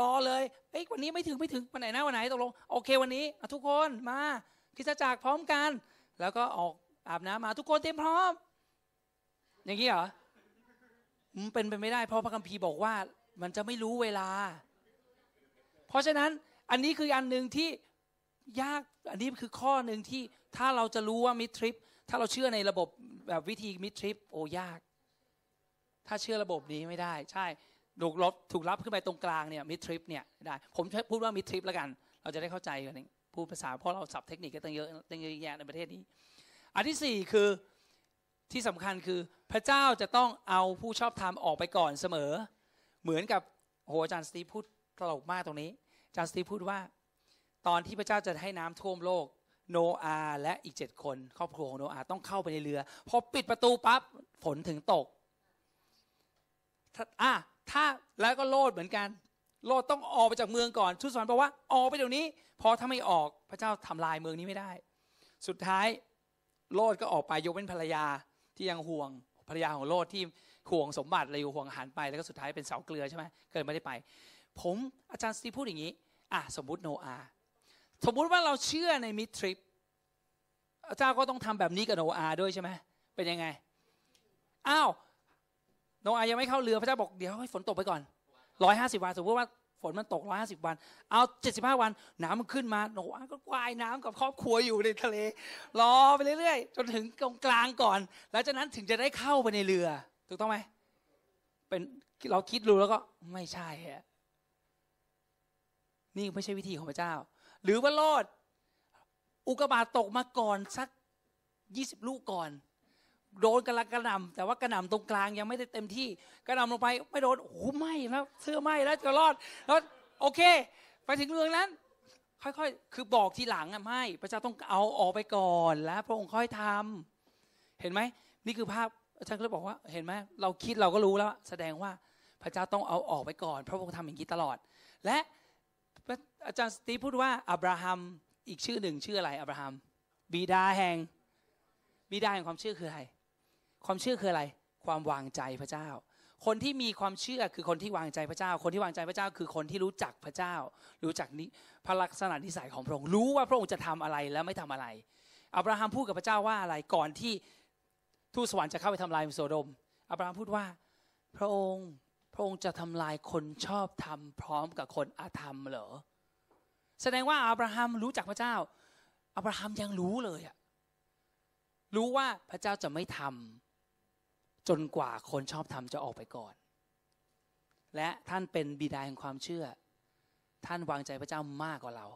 รอเลยเอ้ยวันนี้ไม่ถึงไม่ถึงวันไหนนะวันไหนตกลงโอเควันนี้ทุกคนมาคิดจักรพร้อมกัน แล้วก็ออก อาบน้ำมาทุกคนเตรียมพร้อม อย่างนี้เหรอมันเป็นไปไม่ได้ เพราะพระคัมภีร์บอกว่า มันจะไม่รู้เวลา เพราะฉะนั้นอันนี้คืออันหนึ่งที่ยากอันนี้คือข้อหนึ่งที่ถ้าเราจะรู้ว่ามิทริปถ้าเราเชื่อในระบบแบบวิธีมิทริปโอ้ยาก ถ้าเชื่อระบบนี้ไม่ได้ ใช่ถูกลบถูกรับขึ้นไปตรงกลางเนี่ยมิทริปเนี่ยได้ผมพูดว่ามิทริปแล้วกัน เราจะได้เข้าใจกันพูดภาษาเพราะเราสับเทคนิคกันตั้งเยอะตั้งเยอะแยะในประเทศนี้ อันที่สี่คือที่สำคัญคือพระเจ้าจะต้องเอาผู้ชอบธรรมออกไปก่อนเสมอ เหมือนกับโหอาจารย์สตีพูดตลกมากตรงนี้อาจารย์สตีพูดว่า ตอนที่พระเจ้าจะให้น้ำท่วมโลกโนอาและอีกเจ็ดคนครอบครัวของโนอาต้องเข้าไปในเรือพอปิดประตูปั๊บฝนถึงตกอะถ้าแล้วก็โลดเหมือนกัน โลดต้องออกไปจากเมืองก่อนทุตสวรรค์บอกว่าออกไปเดี๋ยวนี้ พอถ้าไม่ออกพระเจ้าทำลายเมืองนี้ไม่ได้ สุดท้าย โลดก็ออกไปยกเว้นภรรยาที่ยังห่วงภรรยาของโลดที่ห่วงสมบัติเลยห่วงอาหารไปแล้วก็สุดท้ายเป็นเสาเกลือใช่ไหมเกิดไม่ได้ไป ผมอาจารย์สตีพูดอย่างนี้อะสมมุติโนอาสมมุติว่าเราเชื่อในมิทริปเจ้าก็ต้องทำแบบนี้กับโนอาด้วยใช่ไหมเป็นยังไงอ้าวโนอายังไม่เข้าเรือพระเจ้าบอกเดี๋ยวให้ฝนตกไปก่อนร้อยห้าสิบวันสมมติว่า นมันตกร้อยห้าสิบวัน เอาเจ็ดสิบห้าวัน น้ำมันขึ้นมาโนอาก็ว่ายน้ำกับครอบครัวอยู่ในทะเล รอไปเรื่อยๆ จนถึงตรงกลางก่อน แล้วจากนั้นถึงจะได้เข้าไปในเรือ ถูกต้องไหมเป็นเราคิดรู้แล้วก็ไม่ใช่ฮะนี่ไม่ใช่วิธีของพระเจ้า หรือว่าโลดอุกบาตตกมาก่อนสักยี่สิบลูกก่อน โดนกระกระหน่ำแต่ว่ากระหน่ำตรงกลางยังไม่ได้เต็มที่กระหน่ำลงไป ไม่โดนโอ้โหไหมแล้วเสื้อไหมแล้วจะรอดแล้วโอเค ไปถึงเรื่องนั้น ค่อยๆ คือบอกทีหลังอะไม่พระเจ้าต้องเอาออกไปก่อนแล้ว พระองค์ค่อยทำเห็นไหมนี่คือภาพอาจารย์ก็เลยบอกว่าเห็นไหมเราคิดเราก็รู้แล้ว แสดงว่าพระเจ้าต้องเอาออกไปก่อน พระองค์ทำอย่างนี้ตลอด และอาจารย์สตีพูดว่าอับราฮัมอีกชื่อหนึ่งชื่ออะไรอับราฮัมบิดาแห่งบิดาแห่งความเชื่อคืออะไร ความเชื่อคืออะไร ความวางใจพระเจ้า คนที่มีความเชื่อคือคนที่วางใจพระเจ้า คนที่วางใจพระเจ้า คือคนที่รู้จักพระเจ้า รู้จักนิพระลักษณะนิสัยของพระองค์ รู้ว่าพระองค์จะทำอะไรและไม่ทำอะไร อับราฮัมพูดกับพระเจ้าว่าอะไรก่อนที่ทูตสวรรค์จะเข้าไปทำลายโซโดม อับราฮัมพูดว่า พระองค์พระองค์จะทำลายคนชอบทำพร้อมกับคนอาธรรมเหรอ แสดงว่าอับราฮัมรู้จักพระเจ้า อับราฮัมยังรู้เลยอะรู้ว่าพระเจ้าจะไม่ทำ จนกว่าคนชอบทำจะออกไปก่อน และท่านเป็นบิดาแห่งความเชื่อ ท่านวางใจพระเจ้ามากกว่าเรา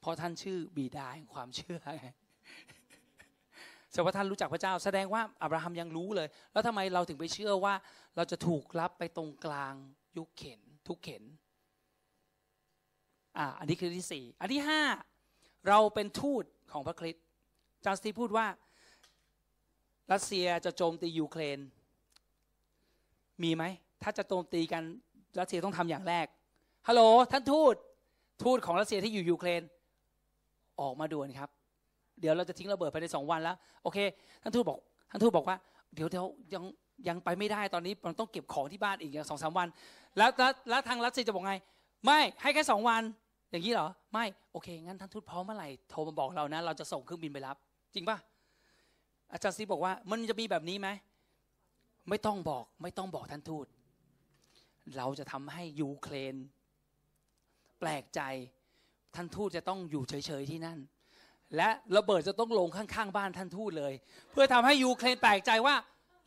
เพราะท่านชื่อบิดาแห่งความเชื่อแสดงว่าท่านรู้จักพระเจ้า แสดงว่าอับราฮัมยังรู้เลย แล้วทำไมเราถึงไปเชื่อว่า เราจะถูกรับไปตรงกลางยุคเข็น ทุกเข็นอ่าอันนี้คือที่สี่อันที่ห้าเราเป็นทูตของพระคริสต์จาสตีพูดว่า รัสเซียจะโจมตียูเครน มีไหม ถ้าจะโจมตีกันรัสเซียต้องทำอย่างแรก ฮัลโหลท่านทูต ทูตของรัสเซียที่อยู่ยูเครน ออกมาด่วนครับ เดี๋ยวเราจะทิ้งระเบิดภายในสองวันแล้ว โอเค ท่านทูตบอก ท่านทูตบอกว่า เดี๋ยวเดี๋ยวยังยังไปไม่ได้ตอนนี้มันต้องเก็บของที่บ้านอีกอย่างสองสามวัน แล้วแล้วแล้วทางรัสเซียจะบอกไง ไม่ให้แค่สองวัน อย่างนี้เหรอ ไม่ โอเค งั้นท่านทูตพร้อมเมื่อไหร่ โทรมาบอกเรานะ เราจะส่งเครื่องบินไปรับ จริงป่ะ อาจารย์ซีบอกว่า มันจะมีแบบนี้ไหมไม่ต้องบอก ไม่ต้องบอกท่านทูต เราจะทำให้ยูเครน แปลกใจท่านทูตจะต้องอยู่เฉยๆที่นั่น และระเบิดจะต้องลงข้างๆบ้านท่านทูตเลย เพื่อทำให้ยูเครนแปลกใจว่า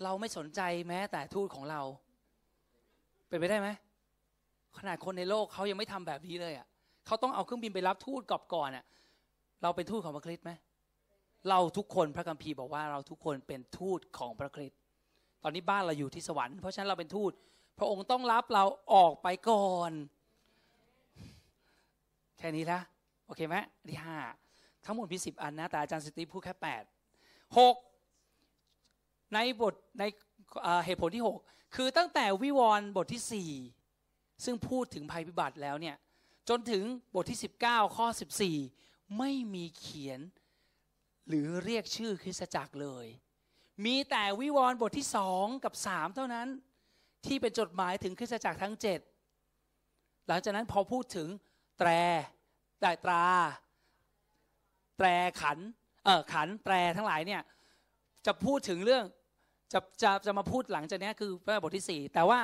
เราไม่สนใจแม้แต่ทูตของเรา เป็นไปได้ไหมขนาดคนในโลกเขายังไม่ทำแบบนี้เลยอะเขาต้องเอาเครื่องบินไปรับทูตกอบก่อนอะเราเป็นทูตของพระคริสต์ไหม เราทุกคนพระคัมภีร์บอกว่าเราทุกคนเป็นทูตของพระคริสต์ตอนนี้บ้านเราอยู่ที่สวรรค์เพราะฉะนั้นเราเป็นทูต พระองค์ต้องรับเราออกไปก่อน แค่นี้ละโอเคไหมที่ห้าทั้งหมดมีสิบอันนะแต่อาจารย์สตีพูดแค่แปดหกในบทในเหตุผลที่หกคือตั้งแต่วิวรณ์บทที่สี่ซึ่งพูดถึงภัยพิบัติแล้วเนี่ยจนถึงบทที่ 19 ข้อ 14 ไม่มีเขียน หรือเรียกชื่อคริสตจักรเลย มีแต่วิวรณ์บทที่สองกับสามเท่านั้น ที่เป็นจดหมายถึงคริสตจักรทั้งเจ็ดหลังจากนั้นพอพูดถึงแตรแต่ตรา แตรขันเออขันแตรทั้งหลายเนี่ยจะพูดถึงเรื่องจะจะจะมาพูดหลังจากนี้คือพระบทที่ 4 แต่ว่า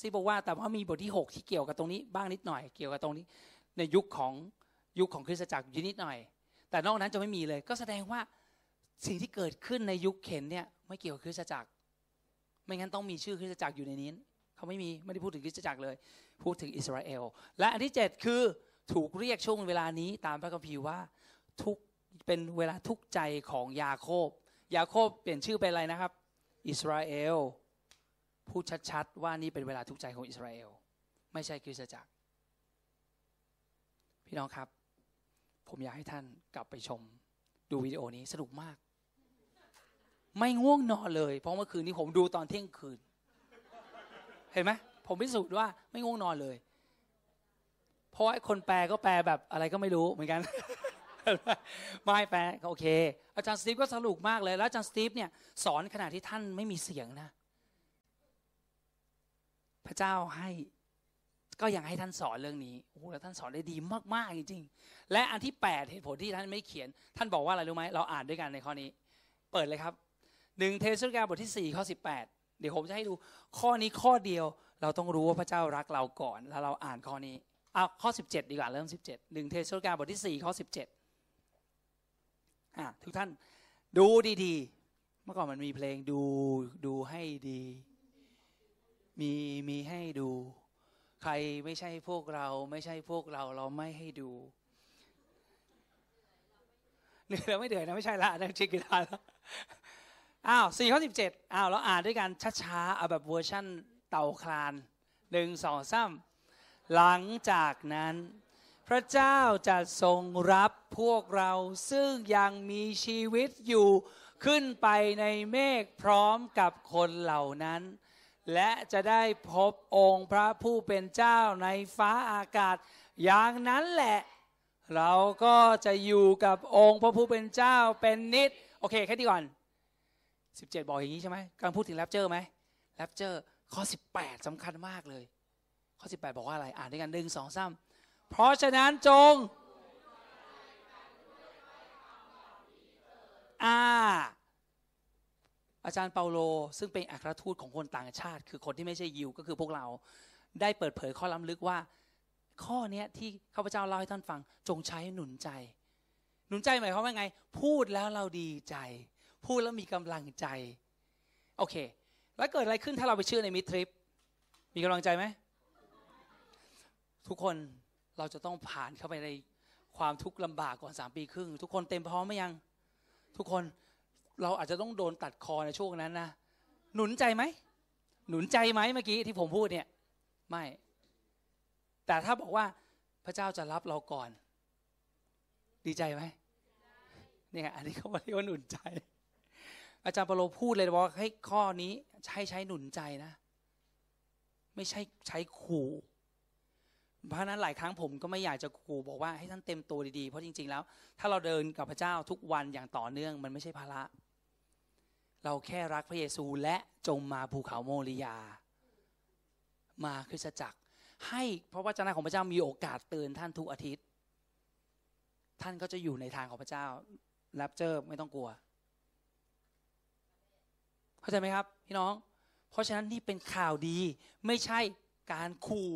ซีบอกว่าแต่ว่ามีบทที่ 6 ที่เกี่ยวกับตรงนี้บ้างนิดหน่อย เกี่ยวกับตรงนี้ ในยุคของยุคของคริสตจักรอยู่นิดหน่อย แต่นอกนั้นจะไม่มีเลย ก็แสดงว่าสิ่งที่เกิดขึ้นในยุคเข็นเนี่ยไม่เกี่ยวกับคริสตจักร ไม่งั้นต้องมีชื่อคริสตจักรอยู่ในนี้เขาไม่มีไม่ได้พูดถึงคริสตจักรเลย พูดถึงอิสราเอล และอันที่ 7 คือถูกเรียกช่วงเวลานี้ตามพระคัมภีร์ว่าทุกเป็นเวลาทุกใจของยาโคบ ยาโคบเปลี่ยนชื่อเป็นอะไรนะครับ อิสราเอลพูดชัดๆว่านี่เป็นเวลาทุกใจของอิสราเอล ไม่ใช่คริสตจักร พี่น้องครับ ผมอยากให้ท่านกลับไปชม ดูวิดีโอนี้สนุกมาก ไม่ง่วงนอนเลย เพราะเมื่อคืนนี้ผมดูตอนเที่ยงคืน เห็นไหมผมพิสูจน์ว่าไม่ง่วงนอนเลย เพราะว่าคนแปลก็แปลแบบอะไรก็ไม่รู้เหมือนกันไม่แปลโอเค อาจารย์สตีฟก็สนุกมากเลย แล้วอาจารย์สตีฟเนี่ยสอนขณะที่ท่านไม่มีเสียงนะ พระเจ้าให้ ก็ยังให้ท่านสอนเรื่องนี้โอ้แล้วท่านสอนได้ดีมากๆจริงๆ และอันที่แปดเหตุผลที่ท่านไม่เขียน ท่านบอกว่าอะไรรู้ไหมเราอ่านด้วยกันในข้อนี้ เปิดเลยครับหนึ่งเทสโลนิกาบทที่สี่ข้อสิบแปดเดี๋ยวผมจะให้ดูข้อนี้ข้อเดียวเราต้องรู้ว่าพระเจ้ารักเราก่อน แล้วเราอ่านข้อนี้เอาข้อ 17 ดีกว่าเริ่ม 17หนึ่งเทสกาบทที่4ข้อ17ทุกท่านดูดีๆ เมื่อก่อนมันมีเพลงดูดูให้ดี มีมีให้ดู ใครไม่ใช่พวกเรา ไม่ใช่พวกเราเราไม่ให้ดูเหนื่อยแล้วไม่เดือยนะไม่ใช่ละนั่นชิคกี้พายแล้วอ้าวสี่ข้อสิบเจ็ดอ้าวเราอ่านด้วยกันช้าๆเอาแบบเวอร์ชั่นเต่าคลานหนึ่งสองสามหลังจากนั้น พระเจ้าจะทรงรับพวกเราซึ่งยังมีชีวิตอยู่ขึ้นไปในเมฆพร้อมกับคนเหล่านั้น และจะได้พบองค์พระผู้เป็นเจ้าในฟ้าอากาศ อย่างนั้นแหละ เราก็จะอยู่กับองค์พระผู้เป็นเจ้าเป็นนิด โอเค แค่นี้ก่อน 17 บอกอย่างนี้ใช่ไหมกำลังพูดถึงแรปเจอร์ไหมแรปเจอร์ข้อ 18สำคัญมากเลย ข้อ 18 บอกว่าอะไร อ่านด้วยกันหนึ่งสองสามเพราะฉะนั้นจง อ่า อาจารย์เปาโล ซึ่งเป็นอัครทูตของคนต่างชาติ คือคนที่ไม่ใช่ยิวก็คือพวกเราได้เปิดเผยข้อล้ำลึกว่า ข้อเนี้ยที่ข้าพเจ้าเล่าให้ท่านฟังจงใช้หนุนใจ หนุนใจหมายความว่าไง พูดแล้วเราดีใจ พูดแล้วมีกำลังใจ โอเค แล้วเกิดอะไรขึ้นถ้าเราไปเชื่อในมิตริป มีกำลังใจไหมทุกคนเราจะต้องผ่านเข้าไปในความทุกข์ลำบากก่อนสามปีครึ่ง ทุกคนเต็มพร้อมไหมยัง ทุกคน เราอาจจะต้องโดนตัดคอในช่วงนั้นนะหนุนใจไหมหนุนใจไหมเมื่อกี้ที่ผมพูดเนี่ย ไม่ แต่ถ้าบอกว่าพระเจ้าจะรับเราก่อน ดีใจไหมเนี่ยอันนี้เขาเรียกว่าหนุนใจ อาจารย์ปาโลพูดเลยบอกว่าให้ข้อนี้ใช้ใช้หนุนใจนะ ไม่ใช่ใช้ขู่เพราะฉะนั้นหลายครั้งผมก็ไม่อยากจะขู่บอกว่าให้ท่านเต็มตัวดีๆ เพราะจริงๆแล้ว ถ้าเราเดินกับพระเจ้าทุกวันอย่างต่อเนื่อง มันไม่ใช่ภาระ เราแค่รักพระเยซูและจงมาภูเขาโมริยา มาคริสตจักร ให้เพราะว่าเจ้านายของพระเจ้ามีโอกาสเตือนท่านทุกอาทิตย์ ท่านก็จะอยู่ในทางของพระเจ้า rapture ไม่ต้องกลัว เข้าใจไหมครับ พี่น้อง เพราะฉะนั้นนี่เป็นข่าวดีไม่ใช่การขู่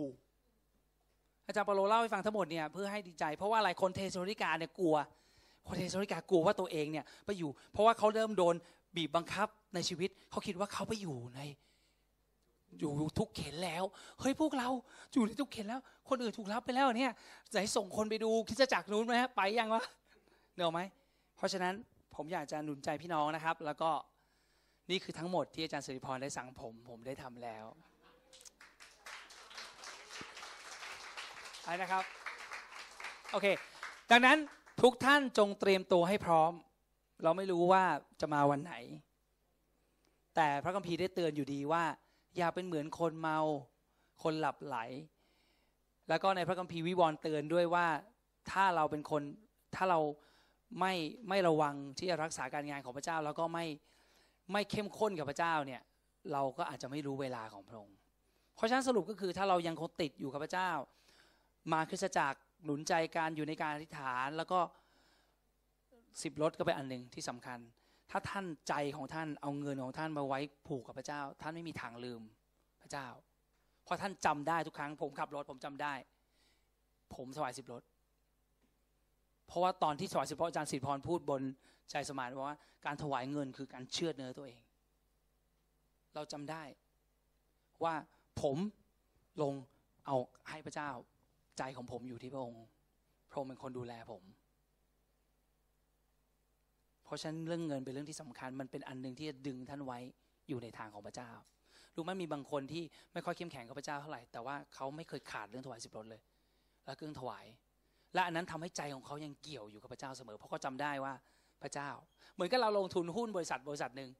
อาจารย์เปาโลเล่าให้ฟังทั้งหมดเนี่ยเพื่อให้ดีใจ เพราะว่าอะไรคนเทสโลนิกาเนี่ยกลัวคนเทสโลนิกากลัวว่าตัวเองเนี่ยไปอยู่ เพราะว่าเขาเริ่มโดน บีบบังคับในชีวิต เขาคิดว่าเขาไปอยู่ใน อยู่ทุกเข็นแล้ว เฮ้ยพวกเราอยู่ในทุกเข็นแล้ว คนอื่นถูกรับไปแล้วเนี่ยไหนส่งคนไปดูคิดจักรนู้นไหมฮะไปยังวะเนอะไหมเพราะฉะนั้นผมอยากจะหนุนใจพี่น้องนะครับ แล้วก็นี่คือทั้งหมดที่อาจารย์สิริพรได้สั่งผม ผมได้ทำแล้วไปนะครับ โอเค ดังนั้นทุกท่านจงเตรียมตัวให้พร้อม เราไม่รู้ว่าจะมาวันไหน แต่พระคัมภีร์ได้เตือนอยู่ดีว่า อย่าเป็นเหมือนคนเมา คนหลับไหล แล้วก็ในพระคัมภีร์วิวรณ์เตือนด้วยว่าถ้าเราเป็นคนถ้าเราไม่ไม่ระวังที่จะรักษาการงานของพระเจ้า แล้วก็ไม่ไม่เข้มข้นกับพระเจ้าเนี่ย เราก็อาจจะไม่รู้เวลาของพระองค์เพราะฉะนั้นสรุปก็คือถ้าเรายังคงติดอยู่กับพระเจ้า มาคริสตจักรหนุนใจการอยู่ในการอธิษฐาน แล้วก็ สิบรถก็เป็นอันหนึ่งที่สำคัญ ถ้าท่านใจของท่านเอาเงินของท่านมาไว้ผูกกับพระเจ้า ท่านไม่มีทางลืมพระเจ้า เพราะท่านจำได้ทุกครั้ง ผมขับรถผมจำได้ ผมถวายสิบรถเพราะว่าตอนที่ถวายสิบรถอาจารย์สิทธิพรพูดบนใจสมานว่าการถวายเงินคือการเชื่อเนื้อตัวเอง เราจำได้ ว่าผมลงเอาให้พระเจ้า ใจของผมอยู่ที่พระองค์พระองค์เป็นคนดูแลผม เพราะฉะนั้นเรื่องเงินเป็นเรื่องที่สำคัญ มันเป็นอันหนึ่งที่จะดึงท่านไว้อยู่ในทางของพระเจ้ารู้ไหมมีบางคนที่ไม่ค่อยเข้มแข็งกับพระเจ้าเท่าไหร่แต่ว่าเขาไม่เคยขาดเรื่องถวายสิบรถเลย แล้วเรื่องถวาย และอันนั้นทำให้ใจของเขายังเกี่ยวอยู่กับพระเจ้าเสมอ เพราะเขาจาได้ว่าพระเจ้า เหมือนกับเราลงทุนหุ้นบริษัทบริษัทหนึ่ง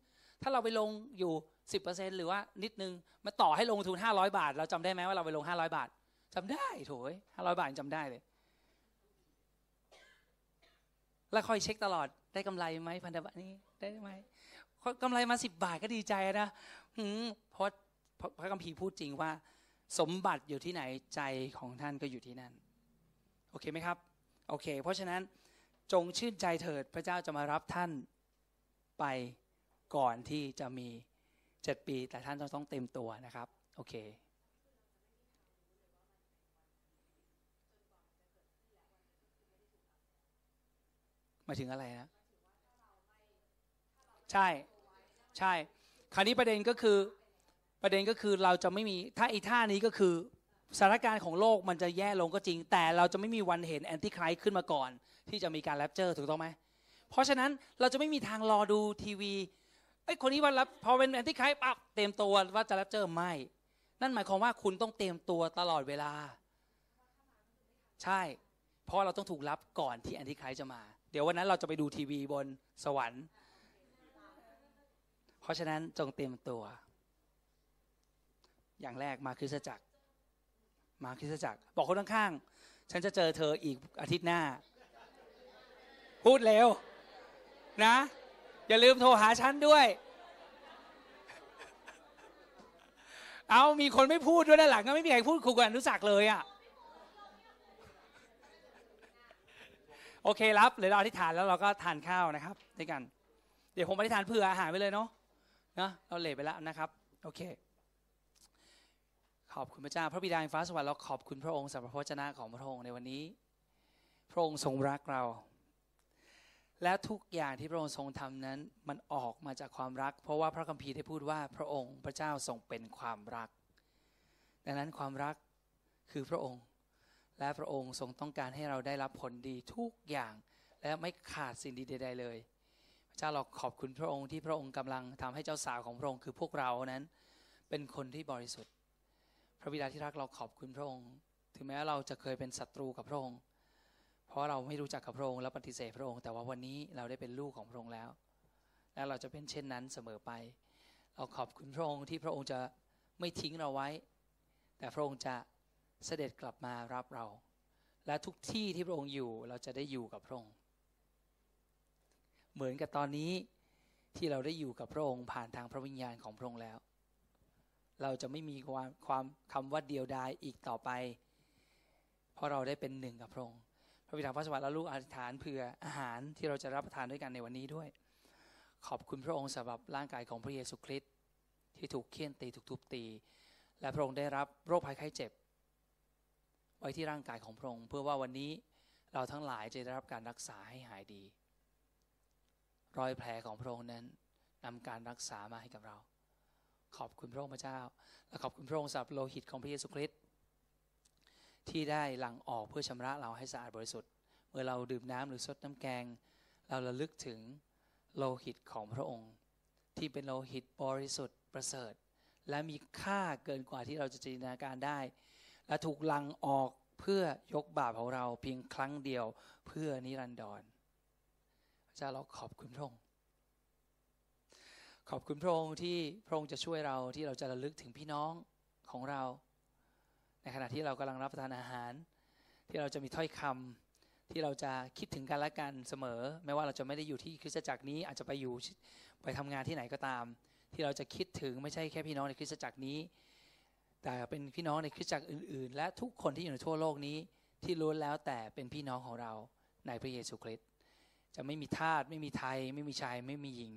ถ้าเราไปลงอยู่สิบเปอร์เซ็นหรือว่านิดนึงมาต่อให้ลงทุนห้าร้อยบาท เราจำได้ไหมว่าเราไปลงห้าร้อยบาทจำได้โถยห้าร้อยบาทจำได้เลยแล้วคอยเช็คตลอด ได้กำไรไหมพันธบัตรนี้ได้ไหมกำไรมาสิบบาทก็ดีใจนะเพราะพระคัมภีร์พูดจริงว่า สมบัติอยู่ที่ไหนใจของท่านก็อยู่ที่นั่น โอเคไหมครับ โอเค เพราะฉะนั้นจงชื่นใจเถิดพระเจ้าจะมารับท่านไปก่อนที่จะมีเจ็ดปี แต่ท่านต้องเต็มตัวนะครับ โอเคมาถึงอะไรนะ ใช่ใช่คราวนี้ประเด็นก็คือประเด็นก็คือเราจะไม่มีถ้าอีท่านี้ก็คือสถานการณ์ของโลกมันจะแย่ลงก็จริง แต่เราจะไม่มีวันเห็นแอนติไครขึ้นมาก่อน ที่จะมีการ rapture ถูกต้องไหมเพราะฉะนั้นเราจะไม่มีทางรอดูทีวีไอ้คนนี้วันรับพอเป็น Antichrist ปั๊บเต็มตัวว่าจะ rapture ไม่ นั่นหมายความว่าคุณต้องเตรียมตัวตลอดเวลา ใช่ เพราะเราต้องถูกรับก่อนที่ Antichrist จะมา เดี๋ยววันนั้นเราจะไปดูทีวีบนสวรรค์ เพราะฉะนั้นจงเตรียมตัว อย่างแรกมาคริสตจักร มาคริสตจักร บอกคนข้างๆ ฉันจะเจอเธออีกอาทิตย์หน้า พูดเร็ว นะ อย่าลืมโทรหาฉันด้วย เอามีคนไม่พูดด้วยด้านหลังก็ไม่มีใครพูดคุยกันรู้จักเลยอะ่ะโอเครับเดี๋ยวเราอธิษฐานแล้วเราก็ทานข้าวนะครับด้วยกัน เดี๋ยวผมอธิษฐานเผื่ออาหารไปเลยเนาะ นะเราเลทไปแล้วนะครับโอเค ขอบคุณพระเจ้า พระบิดาแห่งฟ้าสวรรค์เราขอบคุณพระองค์สำหรับพระวจนะของพระองค์ในวันนี้ พระองค์ทรงรักเรา และทุกอย่างที่พระองค์ทรงทำนั้น มันออกมาจากความรัก เพราะว่าพระคัมภีร์ได้พูดว่าพระองค์พระเจ้าทรงเป็นความรัก ดังนั้นความรักคือพระองค์ และพระองค์ทรงต้องการให้เราได้รับผลดีทุกอย่างและไม่ขาดสิ่งดีใดๆเลย เจ้าเราขอบคุณพระองค์ที่พระองค์กำลังทำให้เจ้าสาวของพระองค์คือพวกเรานั้น เป็นคนที่บริสุทธิ์ พระบิดาที่รักเราขอบคุณพระองค์ ถึงแม้เราจะเคยเป็นศัตรูกับพระองค์ เพราะเราไม่รู้จักกับพระองค์และปฏิเสธพระองค์ แต่ว่าวันนี้เราได้เป็นลูกของพระองค์แล้ว และเราจะเป็นเช่นนั้นเสมอไป เราขอบคุณพระองค์ที่พระองค์จะไม่ทิ้งเราไว้ แต่พระองค์จะเสด็จกลับมารับเรา และทุกที่ที่พระองค์อยู่เราจะได้อยู่กับพระองค์ เหมือนกับตอนนี้ที่เราได้อยู่กับพระองค์ผ่านทางพระวิญญาณของพระองค์แล้ว เราจะไม่มีความความคำว่าเดียวดายอีกต่อไป เพราะเราได้เป็นหนึ่งกับพระองค์พระบิดาพระสวรรค์และลูกอธิษฐานเผื่ออาหารที่เราจะรับประทานด้วยกันในวันนี้ด้วย ขอบคุณพระองค์สำหรับร่างกายของพระเยซูคริสต์ที่ถูกเคี่ยนตีถูกทุบตี และพระองค์ได้รับโรคภัยไข้เจ็บ ไว้ที่ร่างกายของพระองค์ เพื่อว่าวันนี้เราทั้งหลายจะได้รับการรักษาให้หายดี รอยแผลของพระองค์นั้นนำการรักษามาให้กับเรา ขอบคุณพระองค์พระเจ้า และขอบคุณพระองค์สำหรับโลหิตของพระเยซูคริสต์ที่ได้หลั่งออกเพื่อชำระเราให้สะอาดบริสุทธิ์ เมื่อเราดื่มน้ำหรือซดน้ำแกง เราระลึกถึงโลหิตของพระองค์ ที่เป็นโลหิตบริสุทธิ์ประเสริฐ และมีค่าเกินกว่าที่เราจะจินตนาการได้ และถูกลังออกเพื่อยกบาปของเราเพียงครั้งเดียวเพื่อนิรันดร เจ้าเราขอบคุณพระองค์ขอบคุณพระองค์ที่พระองค์จะช่วยเราที่เราจะระลึกถึงพี่น้องของเรา ในขณะที่เรากำลังรับประทานอาหาร ที่เราจะมีถ้อยคำที่เราจะคิดถึงกันและกันเสมอ ไม่ว่าเราจะไม่ได้อยู่ที่คริสตจักรนี้อาจจะไปอยู่ไปทำงานที่ไหนก็ตาม ที่เราจะคิดถึงไม่ใช่แค่พี่น้องในคริสตจักรนี้ แต่เป็นพี่น้องในคริสตจักรอื่น ๆ และทุกคนที่อยู่ในทั่วโลกนี้ที่ล้วนแล้วแต่เป็นพี่น้องของเราในพระเยซูคริสต์ จะไม่มีทาสไม่มีไทย ไม่มีชาย ไม่มีหญิง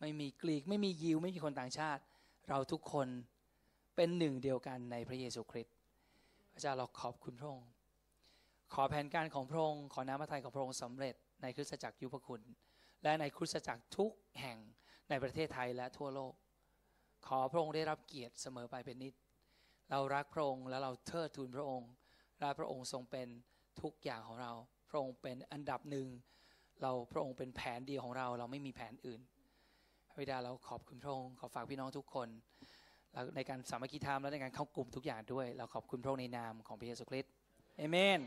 ไม่มีกรีก ไม่มียิว ไม่มีคนต่างชาติ เราทุกคนเป็นหนึ่งเดียวกันในพระเยซูคริสต์พระเจ้าเราขอบคุณพระองค์ขอแผนการของพระองค์ขอน้ำพระทัยของพระองค์สำเร็จในคริสตจักรยุพคุณ และในคริสตจักรทุกแห่งในประเทศไทยและทั่วโลก ขอพระองค์ได้รับเกียรติเสมอไปเป็นนิด เรารักพระองค์และเราเทิดทูนพระองค์และพระองค์ทรงเป็นทุกอย่างของเรา พระองค์เป็นอันดับหนึ่ง เราพระองค์เป็นแผนเดียวของเราเราไม่มีแผนอื่นพระบิดาเราขอบคุณพระองค์ขอฝากพี่น้องทุกคนแล้วในการสามัคคีธรรมและในการเข้ากลุ่มทุกอย่างด้วย เราขอบคุณพระองค์ในนามของพระเยซูคริสต์เอเมน